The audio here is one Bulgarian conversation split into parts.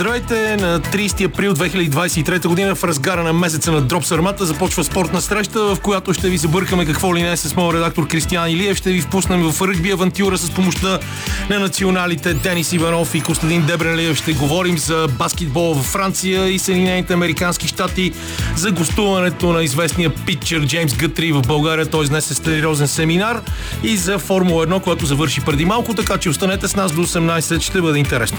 Здравейте! На 30 април 2023 година в разгара на месеца на Дроп Сармата започва спортна среща, в която ще ви забъркаме какво ли не с моят редактор Кристиан Илиев. Ще ви впуснем в ръгби авантюра с помощта на националите Денис Иванов и Костадин Дебрелиев. Ще говорим за баскетбол в Франция и Съединените Американски щати, за гостуването на известния питчер Джеймс Гътри в България. Той изнесе сериозен семинар и за Формула 1, която завърши преди малко, така че останете с нас до 18. Ще бъде интересно.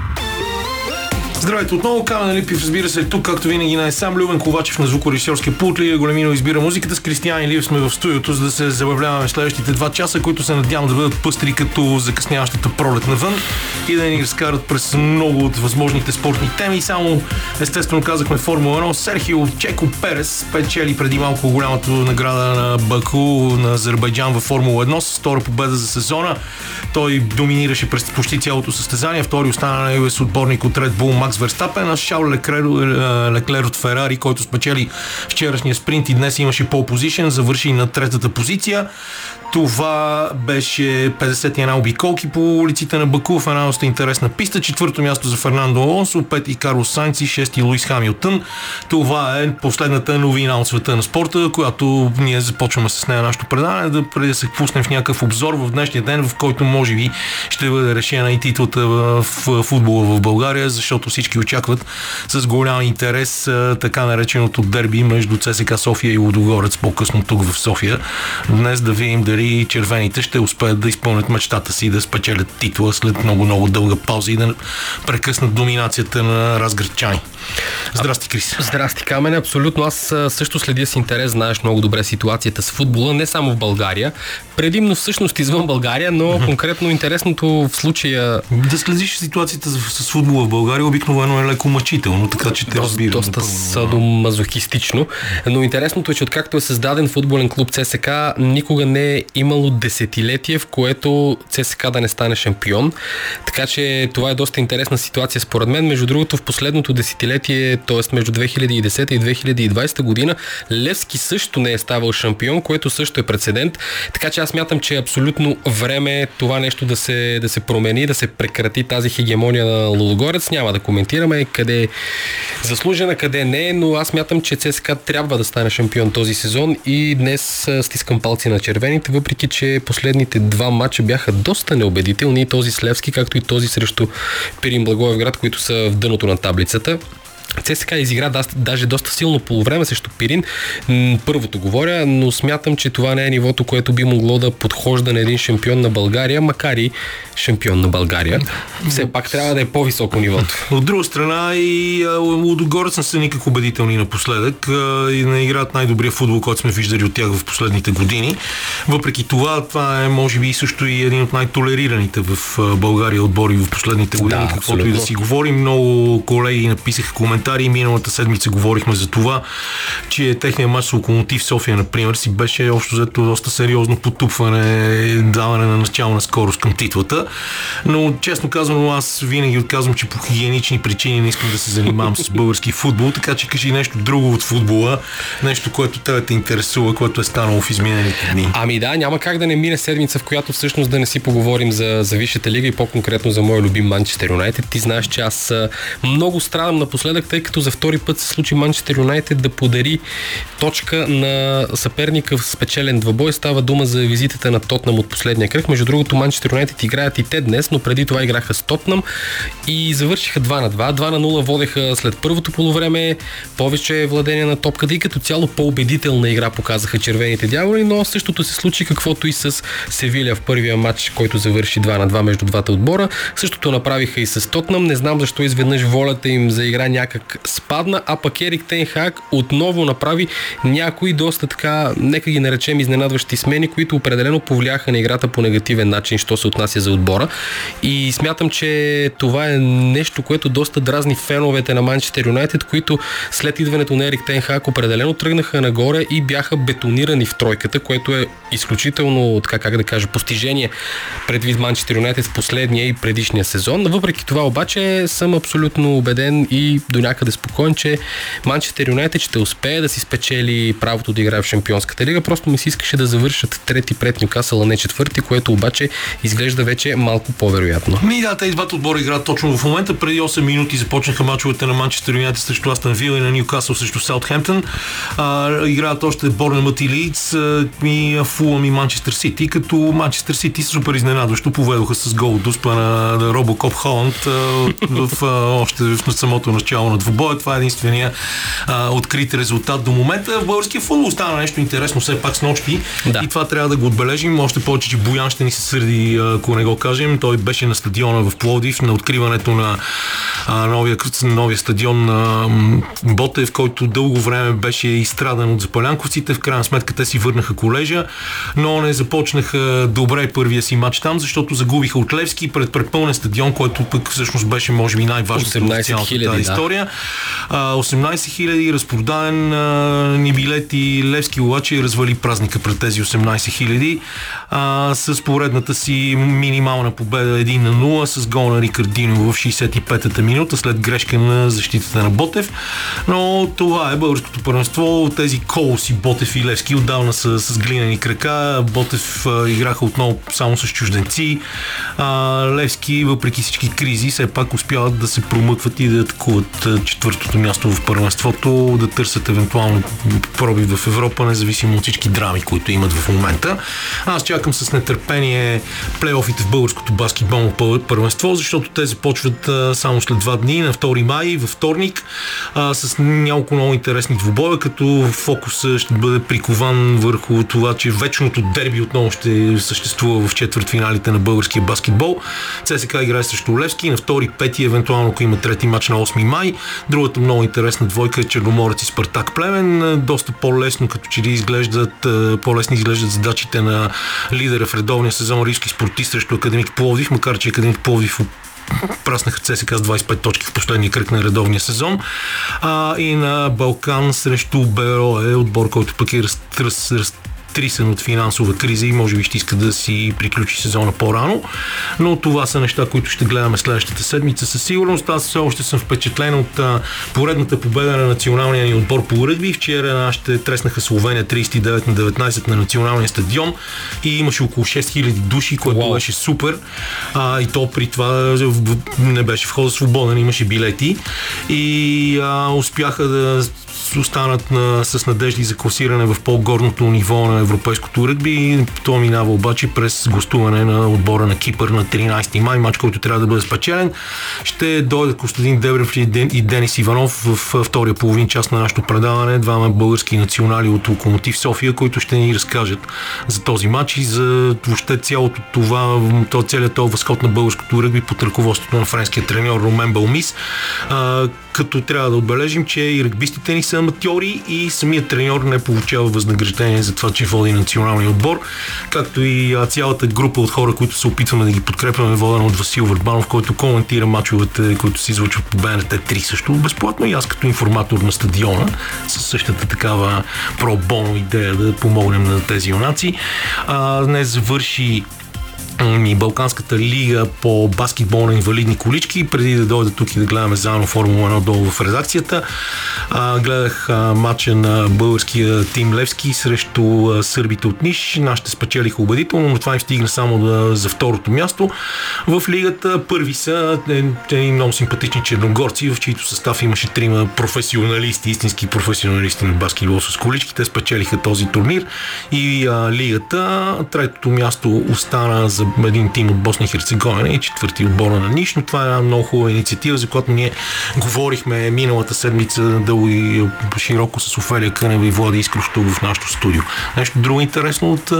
Здравейте отново, Камен Липив, разбира се, тук, както винаги, на сам Любен Ковачев на звукорежисьорския пулт, Лия Големино избира музиката. С Кристиян Илиев сме в студиото, за да се забавляваме следващите два часа, които се надявам да бъдат пъстри като закъсняващата пролет навън и да ни разкарат през много от възможните спортни теми. Само, естествено, казахме Формула 1. Серхио Чеко Перес печели преди малко голямата награда на Баку на Азербайджан във Формула 1 с втора победа за сезона. Той доминираше през почти цялото състезание. Втори остана на US отборник от Red Bull Макс Верстапен, а Шал Леклер, Леклер от Ферари, който спечели вчерашния спринт и днес имаше пол позишен, завърши на третата позиция. Това беше 51 обиколки по улиците на Баку в една доста интересна писта. Четвърто място за Фернандо Алонсо, пети Карлос Сайнц и шести Луис Хамилтън. Това е последната новина от света на спорта, която ние започваме с нея нашето предаване, да преди да се пуснем в някакъв обзор в днешния ден, в който може би ще бъде решена и титлата в футбола в България, защото всички очакват с голям интерес така нареченото дерби между ЦСКА София и Лудогорец по-късно тук в София. Днес да видим дали дали червените ще успеят да изпълнят мечтата си да спечелят титла след много-много дълга пауза и да прекъснат доминацията на разградчани. Здрасти, Крис. Здрасти, Камен. Абсолютно. Аз също следя с интерес, знаеш много добре ситуацията с футбола, не само в България, предимно всъщност извън България, но конкретно интересното в случая... Да следиш ситуацията с, с футбола в България обикновено е леко мъчително, така че те разбирам. Доста садомазохистично. Но интересното е, че откакто е създаден футболен клуб ЦСК, никога не е имало десетилетие, в което ЦСК да не стане шампион. Така че това е доста интересна ситуация според мен. Между другото, в последното десетилетие, т.е. между 2010 и 2020 година, Левски също не е ставал шампион, което също е прецедент. Така че аз мятам, че е абсолютно време това нещо да се, да се промени, да се прекрати тази хегемония на Лудогорец. Няма да коментираме къде е заслужена, къде не е, но аз мятам, че ЦСКА трябва да стане шампион този сезон и днес стискам палци на червените, въпреки че последните два матча бяха доста неубедителни, този с Левски, както и този срещу Пирин Благоевград, които са в дъното на таблицата. ЦСКА изигра да, даже доста силно полувреме срещу Пирин. Първото говоря, но смятам, че това не е нивото, което би могло да подхожда на един шампион на България, макар и шампион на България. Все пак трябва да е по-високо нивото. От друга страна и Лудогорец не са никак убедителни напоследък и не играят най-добрия футбол, който сме виждали от тях в последните години. Въпреки това, това е може би също и един от най-толерираните в България отбори в последните години, да, каквото и да си говорим. Много колеги написаха коментари коментари. Миналата седмица говорихме за това, че техният матч с Локомотив София, например, си беше общо взето доста сериозно потупване, даване на начална скорост към титлата. Но честно казвам, аз винаги отказвам, че по хигиенични причини не искам да се занимавам с български футбол, така че кажи нещо друго от футбола, нещо, което тебе те интересува, което е станало в изминалите дни. Ами да, няма как да не мине седмица, в която всъщност да не си поговорим за, за Висшата лига и по-конкретно за моя любим Манчестър Юнайтед. Ти знаеш, че аз много страдам напоследък, тъй като за втори път се случи Манчестър Юнайтед да подари точка на съперника в спечелен двобой. Става дума за визитата на Тотнам от последния кръг. Между другото, Манчестър Юнайтед играят и те днес, но преди това играха с Тотнам и завършиха 2 на 2. 2 на 0 водеха след първото полувреме, повече владение на топката и като цяло по-убедителна игра показаха червените дяволи, но същото се случи каквото и с Севиля в първия матч, който завърши 2 на 2 между двата отбора. Същото направиха и с Тотнам. Не знам защо изведнъж волята им за игра някак спадна, а пък Ерик Тенхак отново направи някои доста така, нека ги наречем изненадващи смени, които определено повлияха на играта по негативен начин, що се отнася за отбора. И смятам, че това е нещо, което доста дразни феновете на Манчестър Юнайтед, които след идването на Ерик Тенхак определено тръгнаха нагоре и бяха бетонирани в тройката, което е изключително, така как да кажа, постижение предвид Манчестър Юнайтед в последния и предишния сезон. Въпреки това обаче съм абсолютно убеден и до някъде спокоен, че Манчестър Юнайтед ще успее да си спечели правото да играе в Шампионската лига. Просто ми се искаше да завършат трети пред Нюкасъл, а не четвърти, което обаче изглежда вече малко по-вероятно. Ми да, тези двата отбора играят точно в момента. Преди 8 минути започнаха мачовете на Манчестър Юнайтед срещу Астан Вил и на Ньюкасъл срещу Саутхемптън. играят още Борнемът и Лийдс и Фулъм и Манчестър Сити, като Манчестър Сити супер изненадващо поведоха с гол от успа на, Робокоп Холанд в, още в самото начало на двубоя. Това е единствения а, открит резултат до момента. В българския футбол стана нещо интересно все пак с нощи да. и това трябва да го отбележим. Още повече, че Боян ще ни се сърди, ако не го кажем. Той беше на стадиона в Плодив на откриването на а, новия, новия стадион на Ботев, който дълго време беше изстрадан от запалянковците. В крайна сметка те си върнаха колежа, но не започнаха добре първия си матч там, защото загубиха от Левски пред препълнен стадион, който пък всъщност беше може би най-важното в цялата тази да. история. 18 хиляди разпродаден ни билети. Левски обаче развали празника пред тези 18 хиляди с поредната си минимална победа 1 на 0 с гол на Рикардино в 65-та минута след грешка на защитата на Ботев. Но това е българското първенство. Тези колоси Ботев и Левски отдавна са с глинени крака. Ботев а, играха отново само с чужденци. Левски, въпреки всички кризи, все пак успяват да се промъкват и да атакуват четвъртото място в първенството, да търсят евентуално проби в Европа, независимо от всички драми, които имат в момента. Аз чакам с нетърпение плейофите в българското баскетболно първенство, защото те започват само след два дни, на 2 май, във вторник, а, с няколко много интересни двубоя, като фокуса ще бъде прикован върху това, че вечното дерби отново ще съществува в четвърт финалите на българския баскетбол. ЦСК играе срещу Левски, на втори, пети, евентуално ако има трети матч на 8 май. Другата много интересна двойка е Черноморец и Спартак Племен. Доста по-лесно, като че ли изглеждат, по-лесни изглеждат задачите на лидера в редовния сезон Риски спортист срещу Академик Пловдив, макар че Академик Пловдив праснаха ЦСКА с 25 точки в последния кръг на редовния сезон. А, и на Балкан срещу БРО е отбор, който пък е раз, раз, раз, трисен от финансова криза и може би ще иска да си приключи сезона по-рано. Но това са неща, които ще гледаме следващата седмица. Със сигурност аз все още съм впечатлен от поредната победа на националния ни отбор по ръгби. Вчера нашите треснаха Словения 39 на 19 на националния стадион и имаше около 6000 души, което wow. беше супер. А, и то при това не беше входа свободен, имаше билети и а, успяха да останат на, с надежди за класиране в по-горното ниво на европейското ръгби. То минава обаче през гостуване на отбора на Кипър на 13 май, матч, който трябва да бъде спечелен. Ще дойдат Костадин Дебрев и Денис Иванов в втория половин час на нашето предаване. Двама български национали от Локомотив София, които ще ни разкажат за този матч и за въобще цялото това, то, целият този възход на българското ръгби под ръководството на френския треньор Ромен Балмис. Като трябва да отбележим, че и ръгбистите ни са аматьори и самият треньор не получава възнаграждение за това, че води националния отбор, както и цялата група от хора, които се опитваме да ги подкрепяме, водена от Васил Върбанов, който коментира мачовете, които се излучват по БНТ 3 също безплатно и аз като информатор на стадиона с същата такава про-боно идея да помогнем на тези юнаци. А, днес завърши ми Балканската лига по баскетбол на инвалидни колички. Преди да дойда тук и да гледаме заедно Формула 1 долу в редакцията, а, гледах а, матча на българския тим Левски срещу а, сърбите от Ниш. Нашите спечелиха убедително, но това им стигна само да, за второто място. В лигата първи са е, те много симпатични черногорци, в чието състав имаше трима професионалисти, истински професионалисти на баскетбол с колички. Те спечелиха този турнир и а, лигата. Третото място остана за един тим от Босна и Херцеговина и четвърти отбора на Ниш, но това е една много хубава инициатива, за която ние говорихме миналата седмица дълго и широко с Офелия Кънева и Влади Искрош в нашото студио. Нещо друго интересно от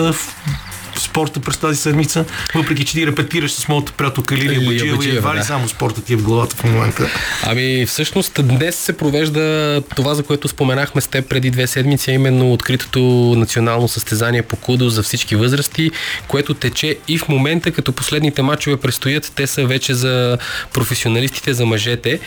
спорта през тази седмица, въпреки че ти репетираш с моята приятелка Лилия Баджиева и едва ли само спорта ти е в главата в момента. Ами всъщност днес се провежда това, за което споменахме с теб преди две седмици, а именно откритото национално състезание по кудо за всички възрасти, което тече и в момента, като последните матчове предстоят, те са вече за професионалистите, за мъжете.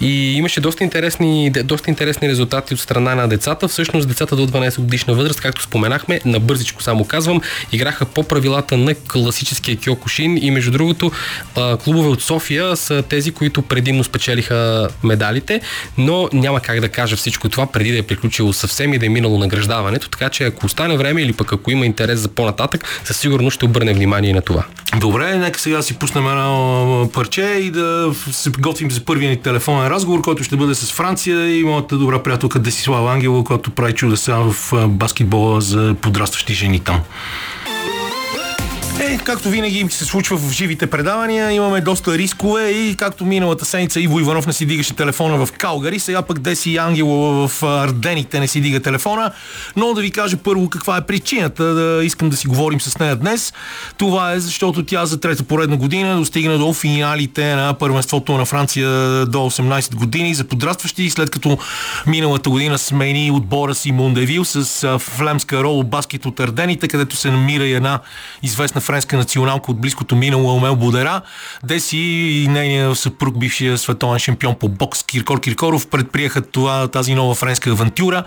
И имаше доста интересни, доста интересни резултати от страна на децата. Всъщност децата до 12 годишна възраст, както споменахме, на бързичко само казвам, играха по правилата на класическия Киокушин и между другото клубове от София са тези, които предимно спечелиха медалите, но няма как да кажа всичко това преди да е приключило съвсем и да е минало награждаването, така че ако остане време или пък ако има интерес за по-нататък, със сигурност ще обърне внимание на това. Добре, нека сега си пуснем едно парче и да се готвим за първия ни телефонен разговор, който ще бъде с Франция и моята добра приятелка Десислава Ангелова, която прави чудеса в баскетбола за подрастващи жени там. Е, както винаги се случва в живите предавания, имаме доста рискове и както миналата седмица Иво Иванов не си дигаше телефона в Калгари, сега пък Деси Ангело в Ардените не си дига телефона, но да ви кажа първо каква е причината да искам да си говорим с нея днес. Това е защото тя за трета поредна година достигна до финалите на първенството на Франция до 18 години за подрастващи, след като миналата година смени отбора си Мондевил с флемска рол баскет от Ардените, където се намира и една известна френска националка от близкото минало Омел Бодера. Деси и нейния съпруг, бившия световен шампион по бокс Киркор Киркоров, предприеха това, тази нова френска авантюра.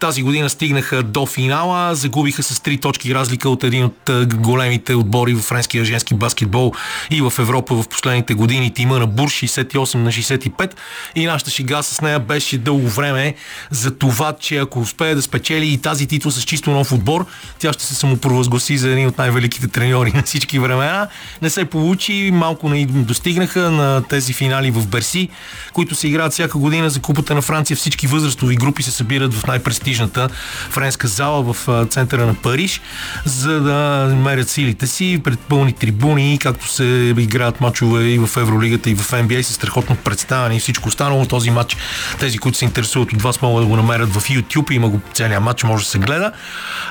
Тази година стигнаха до финала, загубиха с три точки разлика от един от големите отбори в френския женски баскетбол и в Европа в последните години. Тима на Бур 68 на 65 и нашата шига с нея беше дълго време за това, че ако успее да спечели и тази титла с чисто нов отбор, тя ще се самопровъзгласи за един от най-великите треньори треньори на всички времена. Не се получи, малко не достигнаха на тези финали в Берси, които се играят всяка година за Купата на Франция. Всички възрастови групи се събират в най-престижната френска зала в центъра на Париж, за да мерят силите си пред пълни трибуни, както се играят мачове и в Евролигата и в NBA с страхотно представяне и всичко останало. Този матч, тези, които се интересуват от вас, могат да го намерят в YouTube. Има го целият матч, може да се гледа.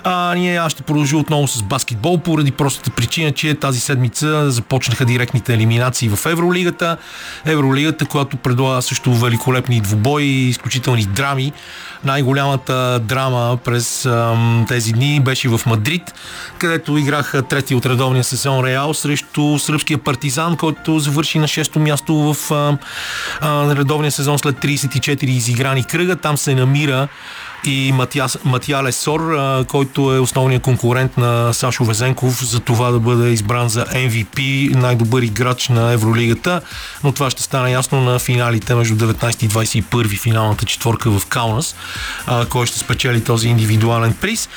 А, ние аз ще продължа отново с баскетбол, поради простата причина, че тази седмица започнаха директните елиминации в Евролигата. Евролигата, която предлага също великолепни двубои и изключителни драми. Най-голямата драма през ам, тези дни беше в Мадрид, където играха трети от редовния сезон Реал срещу сръбския партизан, който завърши на 6-то място в ам, а, редовния сезон след 34 изиграни кръга. Там се намира и Матия Лесор, който е основният конкурент на Сашо Везенков за това да бъде избран за MVP, най-добър играч на Евролигата, но това ще стане ясно на финалите между 19 и 21 финалната четворка в Каунас, кой ще спечели този индивидуален приз.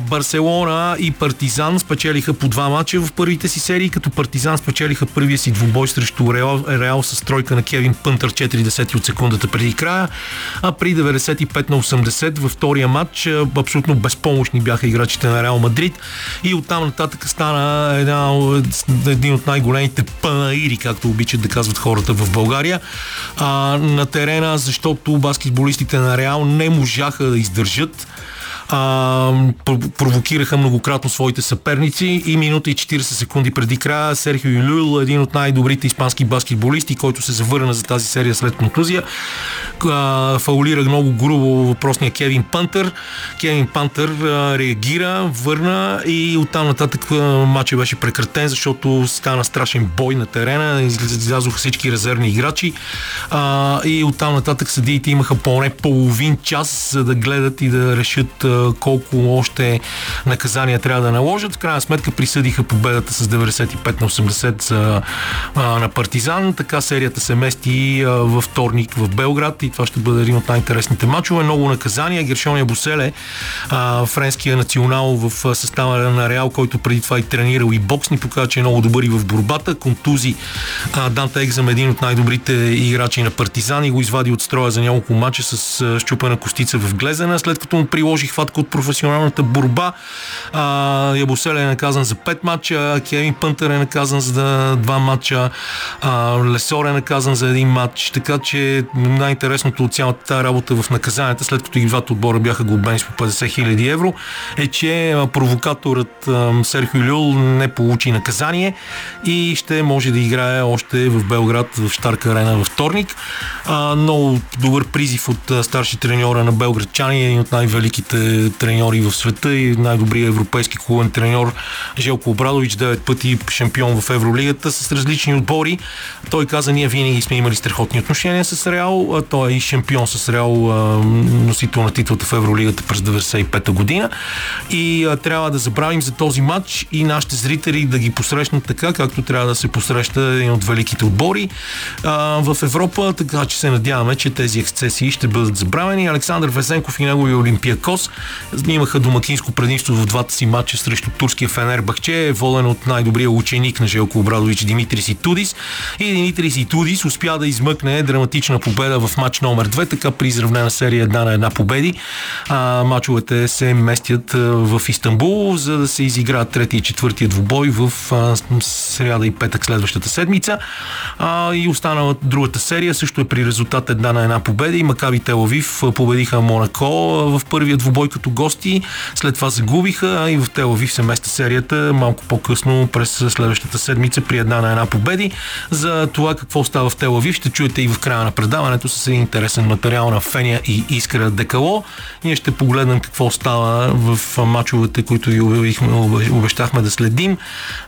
Барселона и Партизан спечелиха по два мача в първите си серии, като Партизан спечелиха първия си двубой срещу Реал, Реал с тройка на Кевин Пънтър 40 от секундата преди края, а при 95 на 80 сет във втория матч. Абсолютно безпомощни бяха играчите на Реал Мадрид и оттам нататък стана една, един от най-големите панаири, както обичат да казват хората в България а, на терена, защото баскетболистите на Реал не можаха да издържат а, провокираха многократно своите съперници и минута и 40 секунди преди края Серхио Илюл, един от най-добрите испански баскетболисти, който се завърна за тази серия след контузия, фаулира много грубо въпросния Кевин Пантър. Кевин Пантър а, реагира, върна и оттам нататък матча беше прекратен, защото стана страшен бой на терена, излязоха всички резервни играчи а, и оттам нататък съдиите имаха поне половин час за да гледат и да решат колко още наказания трябва да наложат. В крайна сметка присъдиха победата с 95 на 80 за, а, на Партизан. Така серията се мести а, във вторник в Белград и това ще бъде един от най-интересните матчове. Много наказания. Гершония Боселе, а, френския национал в състава на Реал, който преди това и тренирал и бокс, ни показва, че е много добър и в борбата. Контузи а, Данте Екзам, един от най-добрите играчи на Партизан и го извади от строя за няколко мача с щупена костица в глезена, след като му приложи хват нататък от професионалната борба. А, Ябоселя е наказан за 5 матча, Кевин Пънтър е наказан за 2 матча, а, Лесор е наказан за един матч, така че най-интересното от цялата тази работа в наказанията, след като и двата отбора бяха глобени с по 50 000 евро, е, че провокаторът Серхио Люл не получи наказание и ще може да играе още в Белград в Штарка арена във вторник. А, много добър призив от старши треньора на белградчани, един от най-великите треньори в света и най-добрият европейски клубен треньор Желко Обрадович, 9 пъти шампион в Евролигата с различни отбори. Той каза, ние винаги сме имали страхотни отношения с Реал. Той е и шампион с Реал, носител на титлата в Евролигата през 95-та година. И трябва да забравим за този матч и нашите зрители да ги посрещнат така, както трябва да се посреща един от великите отбори в Европа, така че се надяваме, че тези ексцесии ще бъдат забравени. Александър Везенков и неговия Олимпиакос имаха домакинско предимство в двата си матча срещу турския Фенер Бахче, воден от най-добрия ученик на Желко Обрадович Димитрис Итудис. И Димитрис Итудис успя да измъкне драматична победа в матч номер 2, така при изравнена серия една на една победи. А, мачовете се местят в Истанбул, за да се изиграят трети и четвъртия двубой в а, сряда и петък следващата седмица. А, и останала другата серия също е при резултат една на една победа и Макаби Телавив победиха Монако в първия двубой като гости, след това загубиха и в Телавив се места серията малко по-късно през следващата седмица при една на една победи. За това какво става в Телавив ще чуете и в края на предаването с един интересен материал на Феня и Искра Декало. Ние ще погледнем какво става в мачовете, които ви обещахме да следим.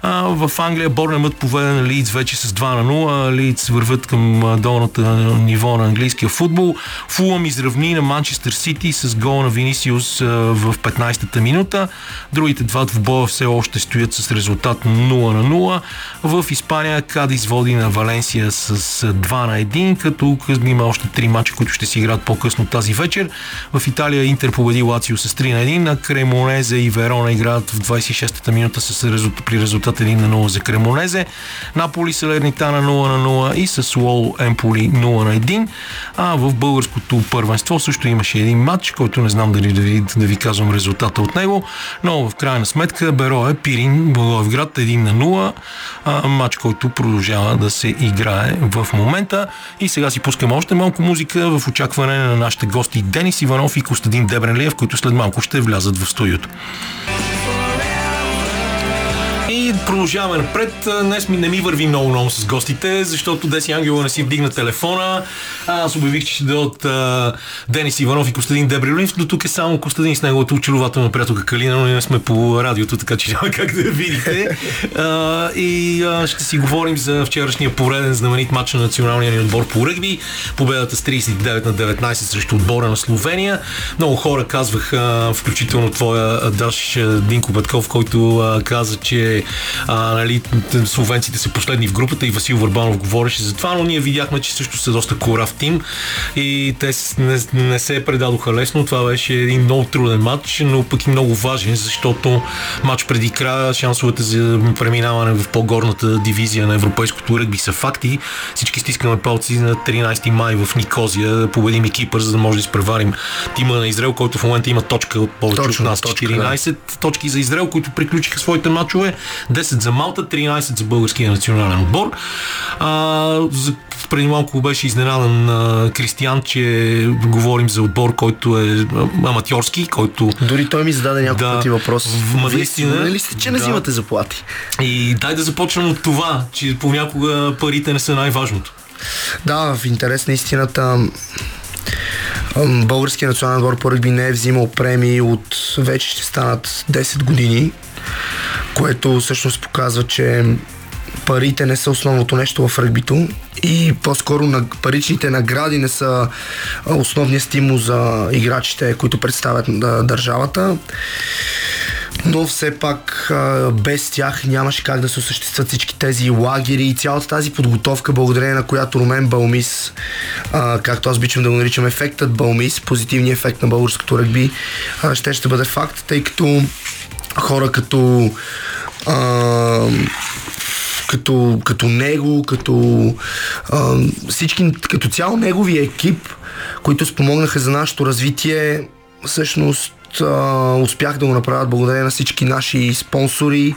В Англия Борнемът поведен Лидс вече с 2 на 0. Лидс върват към долната ниво на английския футбол. Фулъм изравни на Манчестър Сити с гол на Винисиус в 15-та минута. Другите два двубоя все още стоят с резултат 0 на 0. В Испания Кадис води на Валенсия с 2 на 1, като има още 3 мача, които ще си играят по-късно тази вечер. В Италия Интер победи Лацио с 3 на 1, на Кремонезе и Верона играят в 26-та минута с резултат, при резултат 1 на 0 за Кремонезе. Наполи Салернитана 0 на 0 и с Уол Емполи 0 на 1. А в българското първенство също имаше един матч, който не знам дали да ви, да ви казвам резултата от него, но в крайна сметка Беро е Пирин Благоевград 1 на 0. А, матч, който продължава да се играе в момента. И сега си пускаме още малко музика в очакване на нашите гости Денис Иванов и Костадин Дебренлиев, които след малко ще влязат в студиото. Продължаваме напред. Днес ми не ми върви много много с гостите, защото Деси Ангелова не си вдигна телефона. Аз обявих, че ще дойдат Денис Иванов и Костадин Дебрилинов, но тук е само Костадин с неговата очарователна приятелка Калина, но ние сме по радиото, така че няма как да видите. А, и а, ще си говорим за вчерашния пореден знаменит матч на националния ни отбор по ръгби. Победата с 39 на 19 срещу отбора на Словения. Много хора казваха, включително твоя Даш Динко Петков, който а, каза, че а, нали, словенците са последни в групата и Васил Върбанов говореше за това, но ние видяхме, че също са доста корав тим и те не, не се предадоха лесно. Това беше един много труден матч, но пък и много важен, защото матч преди края, шансовете за преминаване в по-горната дивизия на европейското ръгби са факти. Всички стискаме палци на 13 май в Никозия, победим и Кипър, за да може да изпреварим тима на Израел, който в момента има точка от повече Точно, от нас. Точка, 14 да. точки за Израел, които приключиха своите матчове. 10 за Малта, 13 за българския национален отбор. А, за, преди малко беше изненадан а, Кристиян, че говорим за отбор, който е аматьорски, който... Дори той ми зададе няколко да, пъти въпрос. Наистина, ли сте, че не да. взимате заплати? И дай да започнем от това, че понякога парите не са най-важното. Да, в интерес на истината Българския национален отбор по ръгби не е взимал премии от вече ще станат 10 години което всъщност показва, че парите не са основното нещо в ръгбито и по-скоро на паричните награди не са основният стимул за играчите, които представят държавата. Но все пак без тях нямаше как да се осъществят всички тези лагери и цялата тази подготовка, благодарение на която Румен Балмис, както аз обичам да го наричам ефектът Балмис, позитивният ефект на българското ръгби, ще ще бъде факт, тъй като хора като а, като, като него, като а, всички, като цяло неговия екип, които спомогнаха за нашето развитие, всъщност а, успях да го направят благодарение на всички наши спонсори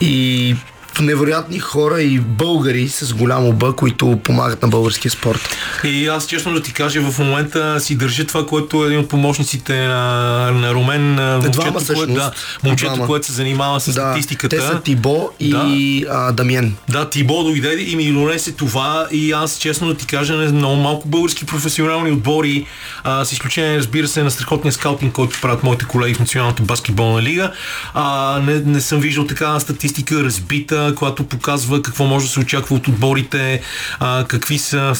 и невероятни хора и българи с голямо Б, които помагат на българския спорт. И аз честно да ти кажа, в момента си държа това, което е един от помощниците на, на Румен, момчето, което, да, момчето което се занимава с да, статистиката. Те са Тибо и да. а, Дамиен. Да, Тибо дойде и ми донесе това и аз честно да ти кажа, много малко български професионални отбори, а, с изключение, разбира се, на страхотния скаутинг, който правят моите колеги в Националната баскетболна лига. А, не, не съм виждал такава статистика разбита, която показва какво може да се очаква от отборите, какви са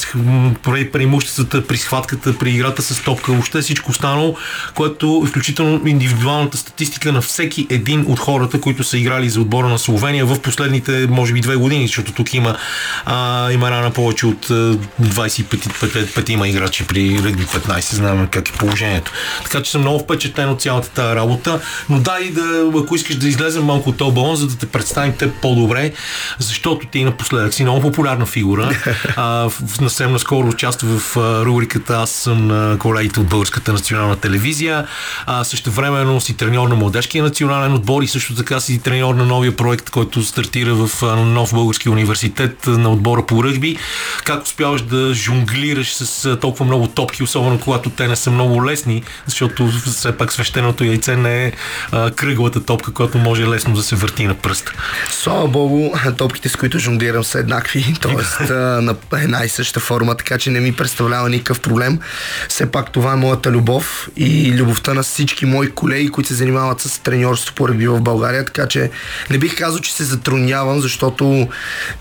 преимуществата при схватката, при играта с топка, въобще всичко останало, което включително индивидуалната статистика на всеки един от хората, които са играли за отбора на Словения в последните, може би, две години, защото тук има, а, има рана повече от 25 има играчи при ръгби 15, знаем как е положението. Така че съм много впечатлен от цялата тази работа, но дай да, ако искаш да излезем малко от този балон, за да те представим те по-добре, добре, защото ти напоследък си много популярна фигура. а, съвсем наскоро участва в рубриката Аз съм на колегите от Българската национална телевизия. А, също времено си треньор на Младежкия национален отбор и също така си треньор на новия проект, който стартира в нов български университет на отбора по ръгби. Как успяваш да жонглираш с толкова много топки, особено когато те не са много лесни, защото все пак свещеното яйце не е а, кръглата топка, която може лесно да се върти на пръст. Слава Богу, много топките, с които жонглирам, са еднакви, т.е. на една и съща форма, така че не ми представлява никакъв проблем. Все пак това е моята любов и любовта на всички мои колеги, които се занимават с треньорство по ръгби в България, така че не бих казал, че се затруднявам, защото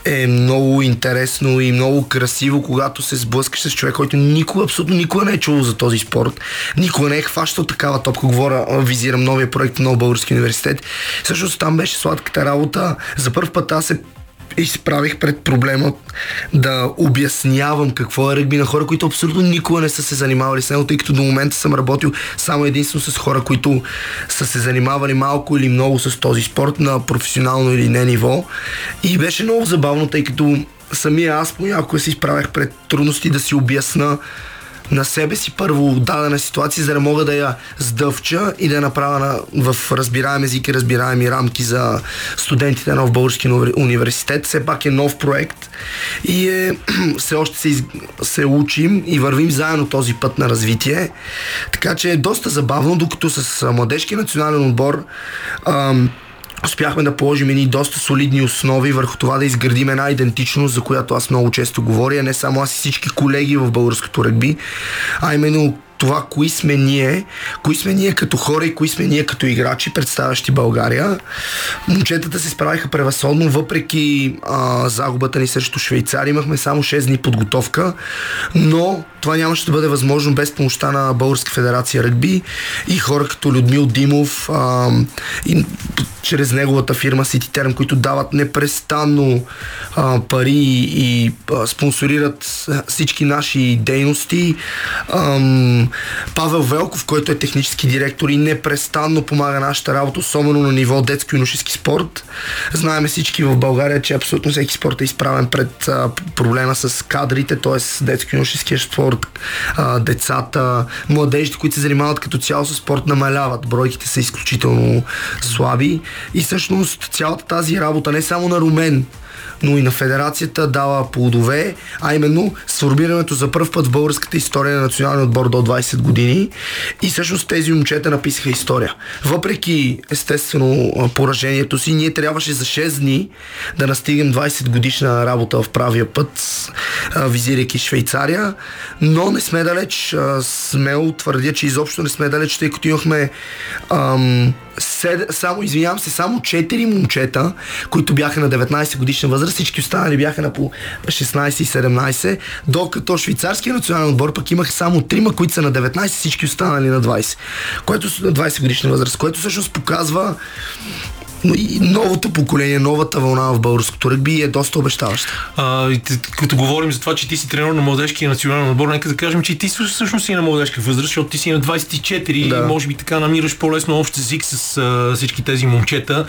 е много интересно и много красиво, когато се сблъскаш с човек, който никога, абсолютно никога не е чул за този спорт, никога не е хващал такава топка, говоря, визирам новия проект на Нов Български университет. Всъщност там беше сладката работа. За първ път аз се изправих пред проблема да обяснявам какво е ръгби на хора, които абсолютно никога не са се занимавали с него, тъй като до момента съм работил само единствено с хора, които са се занимавали малко или много с този спорт на професионално или не ниво. И беше много забавно, тъй като самия аз понякога се изправях пред трудности да си обясна на себе си първо дадена ситуация, за да мога да я сдъвча и да я направя на, в разбираем език и разбираеми рамки за студентите на в Български университет. Все пак е нов проект и е, все още се, из, се учим и вървим заедно този път на развитие. Така че е доста забавно, докато с младежки национален отбор ам, успяхме да положим едни доста солидни основи върху това да изградим една идентичност, за която аз много често говоря, не само аз и всички колеги в българското ръгби, а именно това, кои сме ние, кои сме ние като хора и кои сме ние като играчи, представящи България. Момчетата се справиха превъзходно, въпреки а, загубата ни срещу Швейцария. Имахме само 6 дни подготовка, но това нямаше да бъде възможно без помощта на Българска федерация ръгби и хора като Людмил Димов а, и чрез неговата фирма City които дават непрестанно а, пари и а, спонсорират всички наши дейности. А, Павел Велков, който е технически директор и непрестанно помага нашата работа, особено на ниво детско и юношески спорт. Знаеме всички в България, че абсолютно всеки спорт е изправен пред а, проблема с кадрите, т.е. детско и юношеския спорт, а, децата, младежите, които се занимават като цяло с спорт, намаляват. Бройките са изключително слаби и всъщност цялата тази работа не само на Румен, но и на федерацията дава плодове, а именно сформирането за първ път в българската история на националния отбор до 20 години и всъщност тези момчета написаха история. Въпреки естествено поражението си, ние трябваше за 6 дни да настигнем 20 годишна работа в правия път, визирайки Швейцария, но не сме далеч. Смело твърдя, че изобщо не сме далеч, тъй като имахме ам, сед, само, извинявам се, само 4 момчета, които бяха на 19 годишна възраст, всички останали бяха на по 16 и 17, докато швейцарския национален отбор пък имах само 3, които са на 19, всички останали на 20, което на 20 годишна възраст, което всъщност показва новото поколение, новата вълна в българското ръгби е доста обещаваща. А, и като говорим за това, че ти си тренер на младежкия национален отбор, нека да кажем, че и ти всъщност си на младежка възраст, защото ти си на 24 Да. и може би така намираш по-лесно общ език с а, всички тези момчета,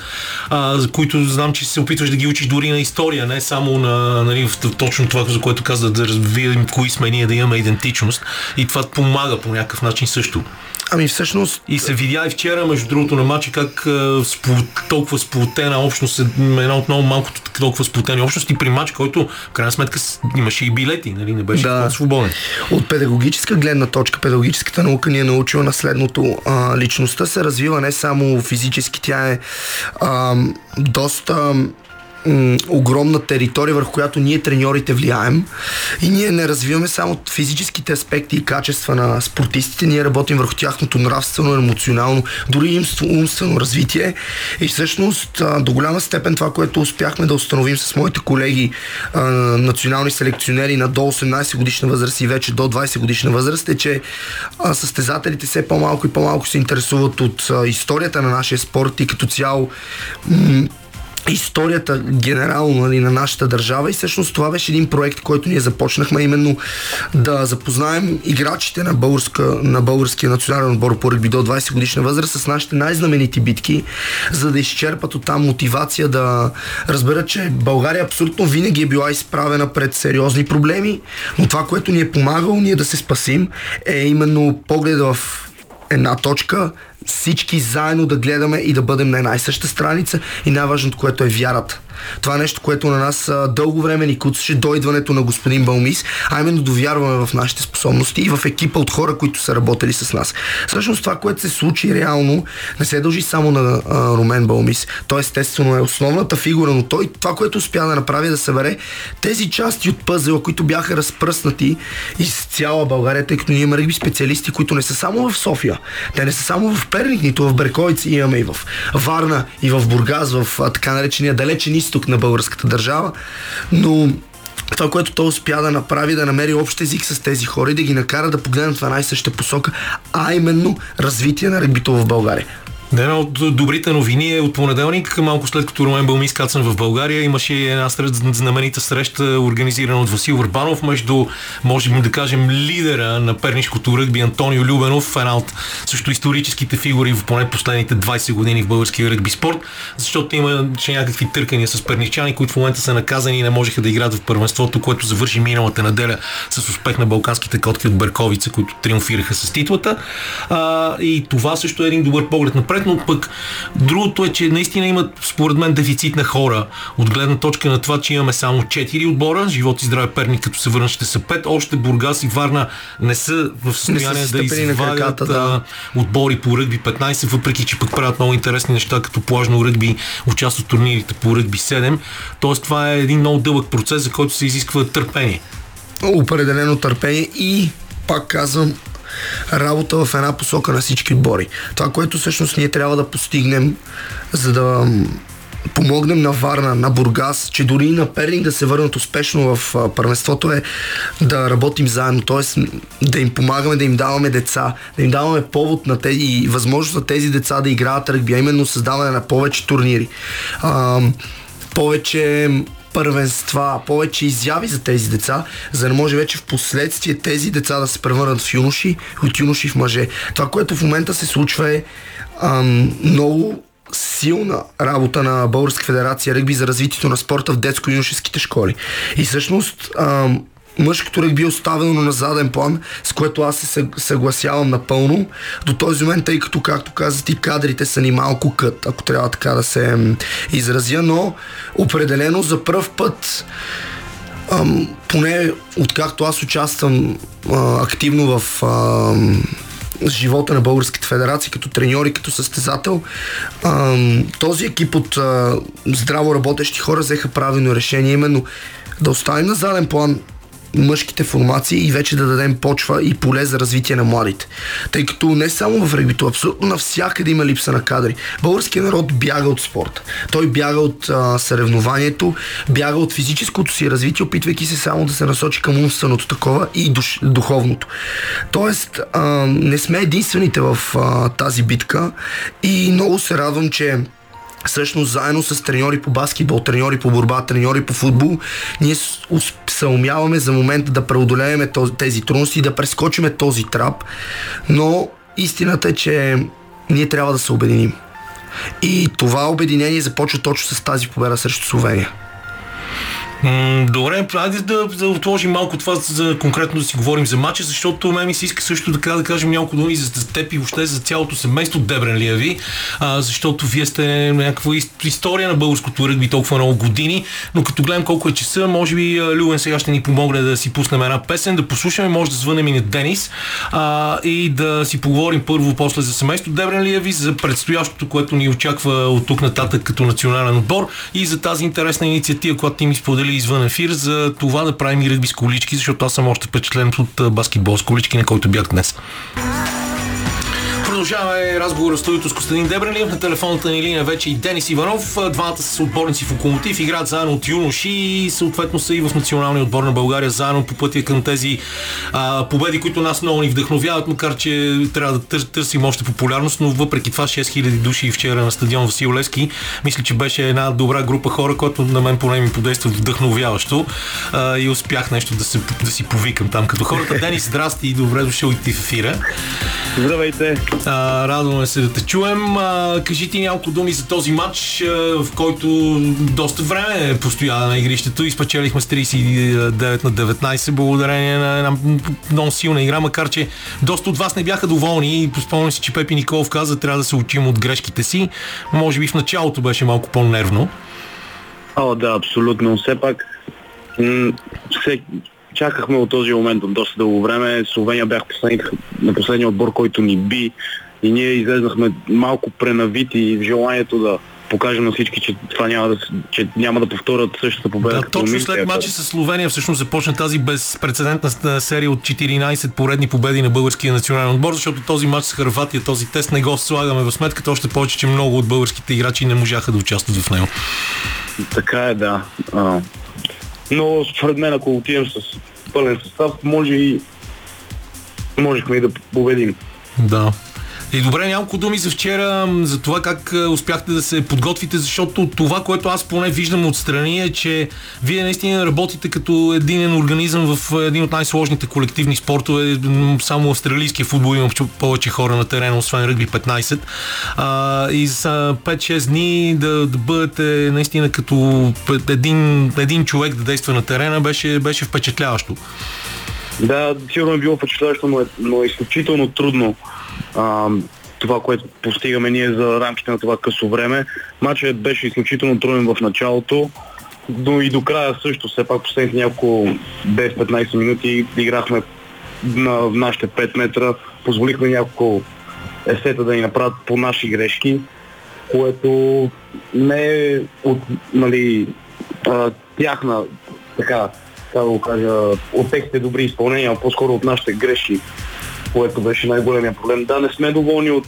а, за които знам, че се опитваш да ги учиш дори на история, не само на нали, в, точно това, за което каза, да развием кои сме ние, да имаме идентичност. И това помага по някакъв начин също. Ами всъщност И се видя и вчера, между другото, на матча, как а, спо, толкова сплотена общност, е една от много малкото толкова сплотени общности при матч, който в крайна сметка имаше и билети, нали? не беше да. свободен. От педагогическа гледна точка, педагогическата наука ни е научила на следното. А, личността се развива не само физически, тя е а, доста м, огромна територия, върху която ние треньорите влияем. И ние не развиваме само физическите аспекти и качества на спортистите, ние работим върху тяхното нравствено, емоционално, дори умствено развитие. И всъщност до голяма степен това, което успяхме да установим с моите колеги национални селекционери на до 18 годишна възраст и вече до 20 годишна възраст е, че състезателите все по-малко и по-малко се интересуват от историята на нашия спорт и като цяло историята генерално нали, на нашата държава. И всъщност това беше един проект, който ние започнахме именно да запознаем играчите на, българска, на българския национален отбор по ръгби до 20 годишна възраст с нашите най-знаменити битки, за да изчерпат от там мотивация да разберат, че България абсолютно винаги е била изправена пред сериозни проблеми, но това, което ни е помагало ние да се спасим е именно погледа в една точка, всички заедно да гледаме и да бъдем на една и съща страница и най-важното, което е вярата. Това е нещо, което на нас а, дълго време ни куцаше до идването на господин Балмис, а именно довярваме в нашите способности и в екипа от хора, които са работили с нас. Всъщност това, което се случи реално, не се дължи само на а, Румен Балмис. Той естествено е основната фигура, но той това, което успя да направи е да събере тези части от пъзела, които бяха разпръснати из цяла България, тъй като ние ръгби специалисти, които не са само в София, те не са само в Перник, нито в Берковица, имаме и в Варна, и в Бургас, в така наречения далечен изток на българската държава, но това, което той успя да направи, да намери общ език с тези хора и да ги накара да погледнат в една и съща посока, а именно развитие на регбито в България. Да, една от добрите новини е от понеделник, малко след като Румен Бълми скацан в България, имаше една знаменита среща, организирана от Васил Върбанов, между, можем да кажем, лидера на пернишкото ръгби Антонио Любенов, една от също историческите фигури в поне последните 20 години в българския ръгби спорт, защото имаше някакви търкания с перничани, които в момента са наказани и не можеха да играят в първенството, което завърши миналата неделя с успех на балканските котки от Берковица, които триумфираха с титлата. А, и това също е един добър поглед напред, но пък другото е, че наистина имат според мен дефицит на хора от гледна точка на това, че имаме само 4 отбора, живот и здраве Перник, като се върнат ще са 5, още Бургас и Варна не са в състояние да стъпили на извадят краката, да. отбори по ръгби 15, въпреки че пък правят много интересни неща, като плажно ръгби, участват в турнирите по ръгби 7. Тоест това е един много дълъг процес, за който се изисква търпение. Определено търпение и, пак казвам, работа в една посока на всички отбори. Това, което всъщност ние трябва да постигнем, за да помогнем на Варна, на Бургас, че дори и на Перник да се върнат успешно в първенството е да работим заедно, т.е. да им помагаме, да им даваме деца, да им даваме повод на тези и възможност на тези деца да играят ръгби, а именно създаване на повече турнири. А, повече първенства, повече изяви за тези деца, за да може вече в последствие тези деца да се превърнат в юноши, от юноши в мъже. Това, което в момента се случва е ам, много силна работа на Българска федерация ръгби за развитието на спорта в детско-юношеските школи. И всъщност мъжкото ръгби е оставено на заден план, с което аз се съг- съгласявам напълно. До този момент, тъй като, както каза ти, кадрите са ни малко кът, ако трябва така да се изразя, но определено за пръв път ам, поне откакто аз участвам а, активно в ам, живота на Българската федерация, като треньор и като състезател, този екип от а, здраво работещи хора взеха правилно решение, именно да оставим на заден план мъжките формации и вече да дадем почва и поле за развитие на младите. Тъй като не само в регбито, абсолютно навсякъде има липса на кадри. Българският народ бяга от спорта. Той бяга от а, съревнованието, бяга от физическото си развитие, опитвайки се само да се насочи към умственото такова и душ, духовното. Тоест, а, не сме единствените в а, тази битка и много се радвам, че всъщност заедно с треньори по баскетбол, треньори по борба, треньори по футбол, ние се умяваме за момента да преодолеем тези трудности и да прескочиме този трап, но истината е, че ние трябва да се обединим. И това обединение започва точно с тази победа срещу Словения. Добре, айде да, да отложим малко това, за конкретно да си говорим за матча, защото мен ми се иска също така да кажем няколко думи за теб и въобще за цялото семейство Дебрен Лияви, а, защото вие сте някаква история на българското ръгби толкова много години, но като гледам колко е часа, може би Люен сега ще ни помогне да си пуснем една песен, да послушаме, може да звънем и на Денис а, и да си поговорим първо после за семейство Дебрен Лияви, за предстоящото, което ни очаква от тук нататък като национален отбор и за тази интересна инициатива, която ти ми сподели сподели извън ефир за това да правим и ръгби с колички, защото аз съм още впечатлен от баскетбол с колички, на който бях днес. Продължаваме разговора с студиото с Костадин Дебрелиев. На телефонната ни линия вече и Денис Иванов. Двамата са отборници в Локомотив, играят заедно от юноши и съответно са и в националния отбор на България заедно по пътя към тези а, победи, които нас много ни вдъхновяват, макар че трябва да тър, търсим още популярност, но въпреки това 6000 души вчера на стадион Васил Левски. Мисля, че беше една добра група хора, която на мен поне ми подейства вдъхновяващо а, и успях нещо да, се, да си повикам там като хората. Денис, здрасти и добре дошъл и ти в ефира. Здравейте! А, радваме се да те чуем. А, кажи ти няколко думи за този матч, а, в който доста време постоя на игрището и спечелихме с 39 на 19 благодарение на една много силна игра, макар че доста от вас не бяха доволни спомням си, че Пепи Николов каза, трябва да се учим от грешките си. Може би в началото беше малко по-нервно. О, да, абсолютно. Все пак м- чакахме от този момент от доста дълго време. Словения бях последник, на последния отбор, който ни би и ние излезнахме малко пренавити в желанието да покажем на всички, че това няма да, че няма да повторят същата победа. Да, точно мисля, след матча с Словения всъщност започна тази безпредседентна серия от 14 поредни победи на българския национален отбор, защото този матч с Харватия, този тест не го слагаме в сметката, още повече, че много от българските играчи не можаха да участват в него. Така е, да. А, но според мен, ако отидем с пълен състав, може и можехме и да победим. Да. И добре, няколко думи за вчера, за това как успяхте да се подготвите, защото това, което аз поне виждам отстрани е, че вие наистина работите като единен организъм в един от най-сложните колективни спортове. Само австралийския футбол има повече хора на терена, освен ръгби 15. А, и за 5-6 дни да, да бъдете наистина като един, един човек да действа на терена беше, беше впечатляващо. Да, сигурно е било впечатляващо, но е, но е изключително трудно а, това, което постигаме ние за рамките на това късо време. Матчът беше изключително труден в началото, но и до края също, все пак последните няколко 10-15 минути играхме на нашите 5 метра, позволихме няколко есета да ни направят по наши грешки, което не е от нали, тяхна, така, така да го кажа, от техните добри изпълнения, а по-скоро от нашите грешки което беше най-големия проблем. Да, не сме доволни от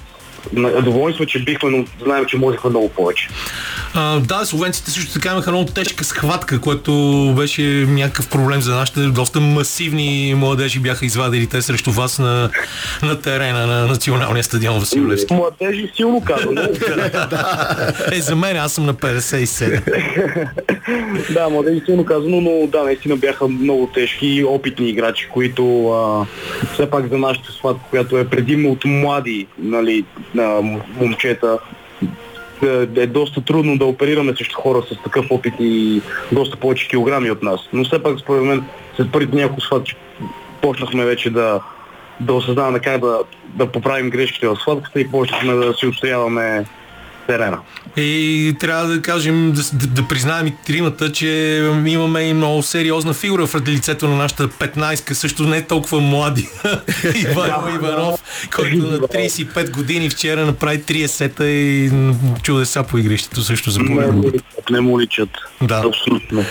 Доволни сме, че бихме, но знаем, че можехме много повече. А, да, словенците също така имаха много тежка схватка, което беше някакъв проблем за нашите. Доста масивни младежи бяха извадили те срещу вас на, на терена на националния стадион Василевски. Младежи силно казано. е, за мен аз съм на 57. да, младежи силно казано, но да, наистина бяха много тежки и опитни играчи, които а, все пак за нашата схватка, която е предимно от млади нали, момчета, е, е доста трудно да оперираме срещу хора с такъв опит и доста повече килограми от нас. Но все пак, според мен, след първите няколко схватки почнахме вече да, да осъзнаваме как да, да поправим грешките в схватката и почнахме да си отстояваме терена. И трябва да кажем, да, да, да признаем и тримата, че имаме и много сериозна фигура в лицето на нашата 15-ка, също не е толкова млади. Иван Иванов, който на 35 години вчера направи 3 сета и чудеса по игрището също за не му личат. Да. Абсолютно.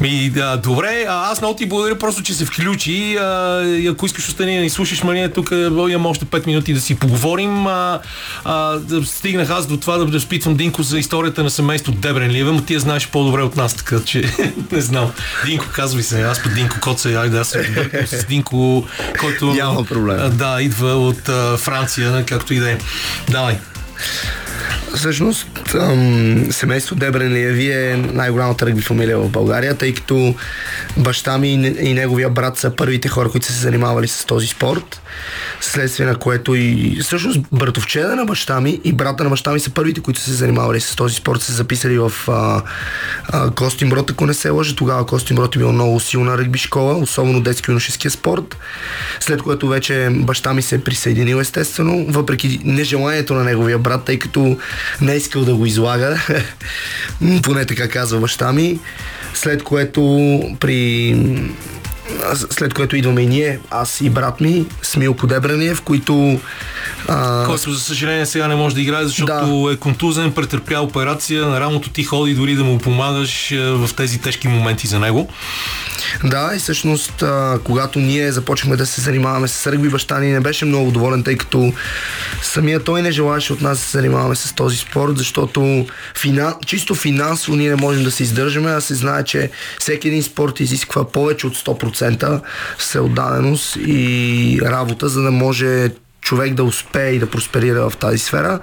Ми, да, добре, а аз много ти благодаря просто, че се включи. А, и ако искаш остани да ни слушаш, Мария, тук имам още 5 минути да си поговорим. А, а, стигнах аз до това да разпитвам Динко за историята на семейство Дебренливе, но ти я знаеш по-добре от нас, така че не знам. Динко, казвай се, аз по Динко Коце, айде аз с Динко, който Няма проблем. А, да, идва от а, Франция, както и да е. Давай. Всъщност, ам, семейство Дебрен Леви е най-голямата ръгби фамилия в България, тъй като баща ми и неговия брат са първите хора, които са се занимавали с този спорт. Следствие на което и всъщност братовчеда на баща ми и брата на баща ми са първите, които са се занимавали с този спорт, са записали в а, а, Костим Брод, ако не се лъжа. Тогава Костим Брод е бил много силна ръгби школа, особено детски юношеския спорт. След което вече баща ми се е присъединил естествено, въпреки нежеланието на неговия брат, тъй като не е искал да го излага. Поне така казва баща ми. След което при след което идваме и ние, аз и брат ми, Смилко Дебраниев, които... А... Който за съжаление сега не може да играе, защото да. е контузен, претърпя операция, на рамото ти ходи дори да му помагаш в тези тежки моменти за него. Да, и всъщност, а, когато ние започнахме да се занимаваме с ръгби, баща ни не беше много доволен, тъй като самия той не желаеше от нас да се занимаваме с този спорт, защото финан... чисто финансово ние не можем да се издържаме, а се знае, че всеки един спорт изисква повече от 100% всеотдаденост и работа, за да може човек да успее и да просперира в тази сфера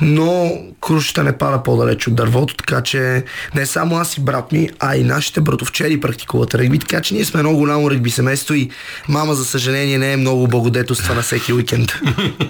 но крушата не пада по-далеч от дървото, така че не само аз и брат ми, а и нашите братовчери практикуват регби, така че ние сме много голямо регби семейство и мама, за съжаление, не е много благодетелства на всеки уикенд.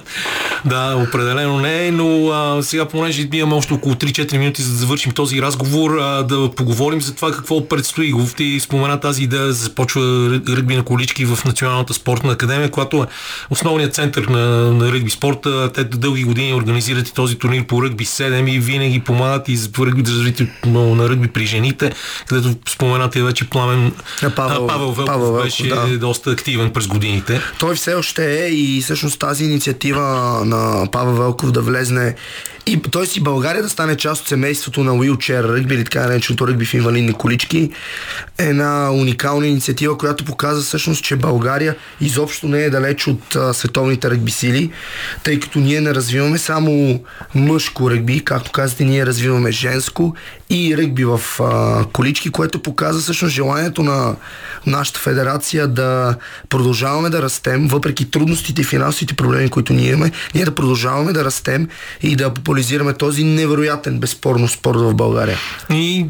да, определено не е, но а, сега, понеже имаме още около 3-4 минути за да завършим този разговор, а, да поговорим за това какво предстои. Ти спомена тази идея да започва ръгби на колички в Националната спортна академия, която е основният център на, на ръгби спорта. Те дълги години организират и този турнир по ръгби 7 и винаги помагат и за ръгби развитието на ръгби при жените, където споменате вече пламен Павел, Павел Велков Павел Велков, беше да. доста активен през годините. Той все още е и всъщност тази инициатива на Павел Велков да влезне и т.е. и България да стане част от семейството на Уилчер ръгби или така нареченото ръгби в инвалидни колички е една уникална инициатива, която показва всъщност, че България изобщо не е далеч от а, световните ръгби сили, тъй като ние не развиваме само мъжко ръгби, както казвате, ние развиваме женско и ръгби в а, колички, което показва всъщност желанието на нашата федерация да продължаваме да растем, въпреки трудностите и финансовите проблеми, които ние имаме, ние да продължаваме да растем и да популяризираме този невероятен, безспорно спорт в България. И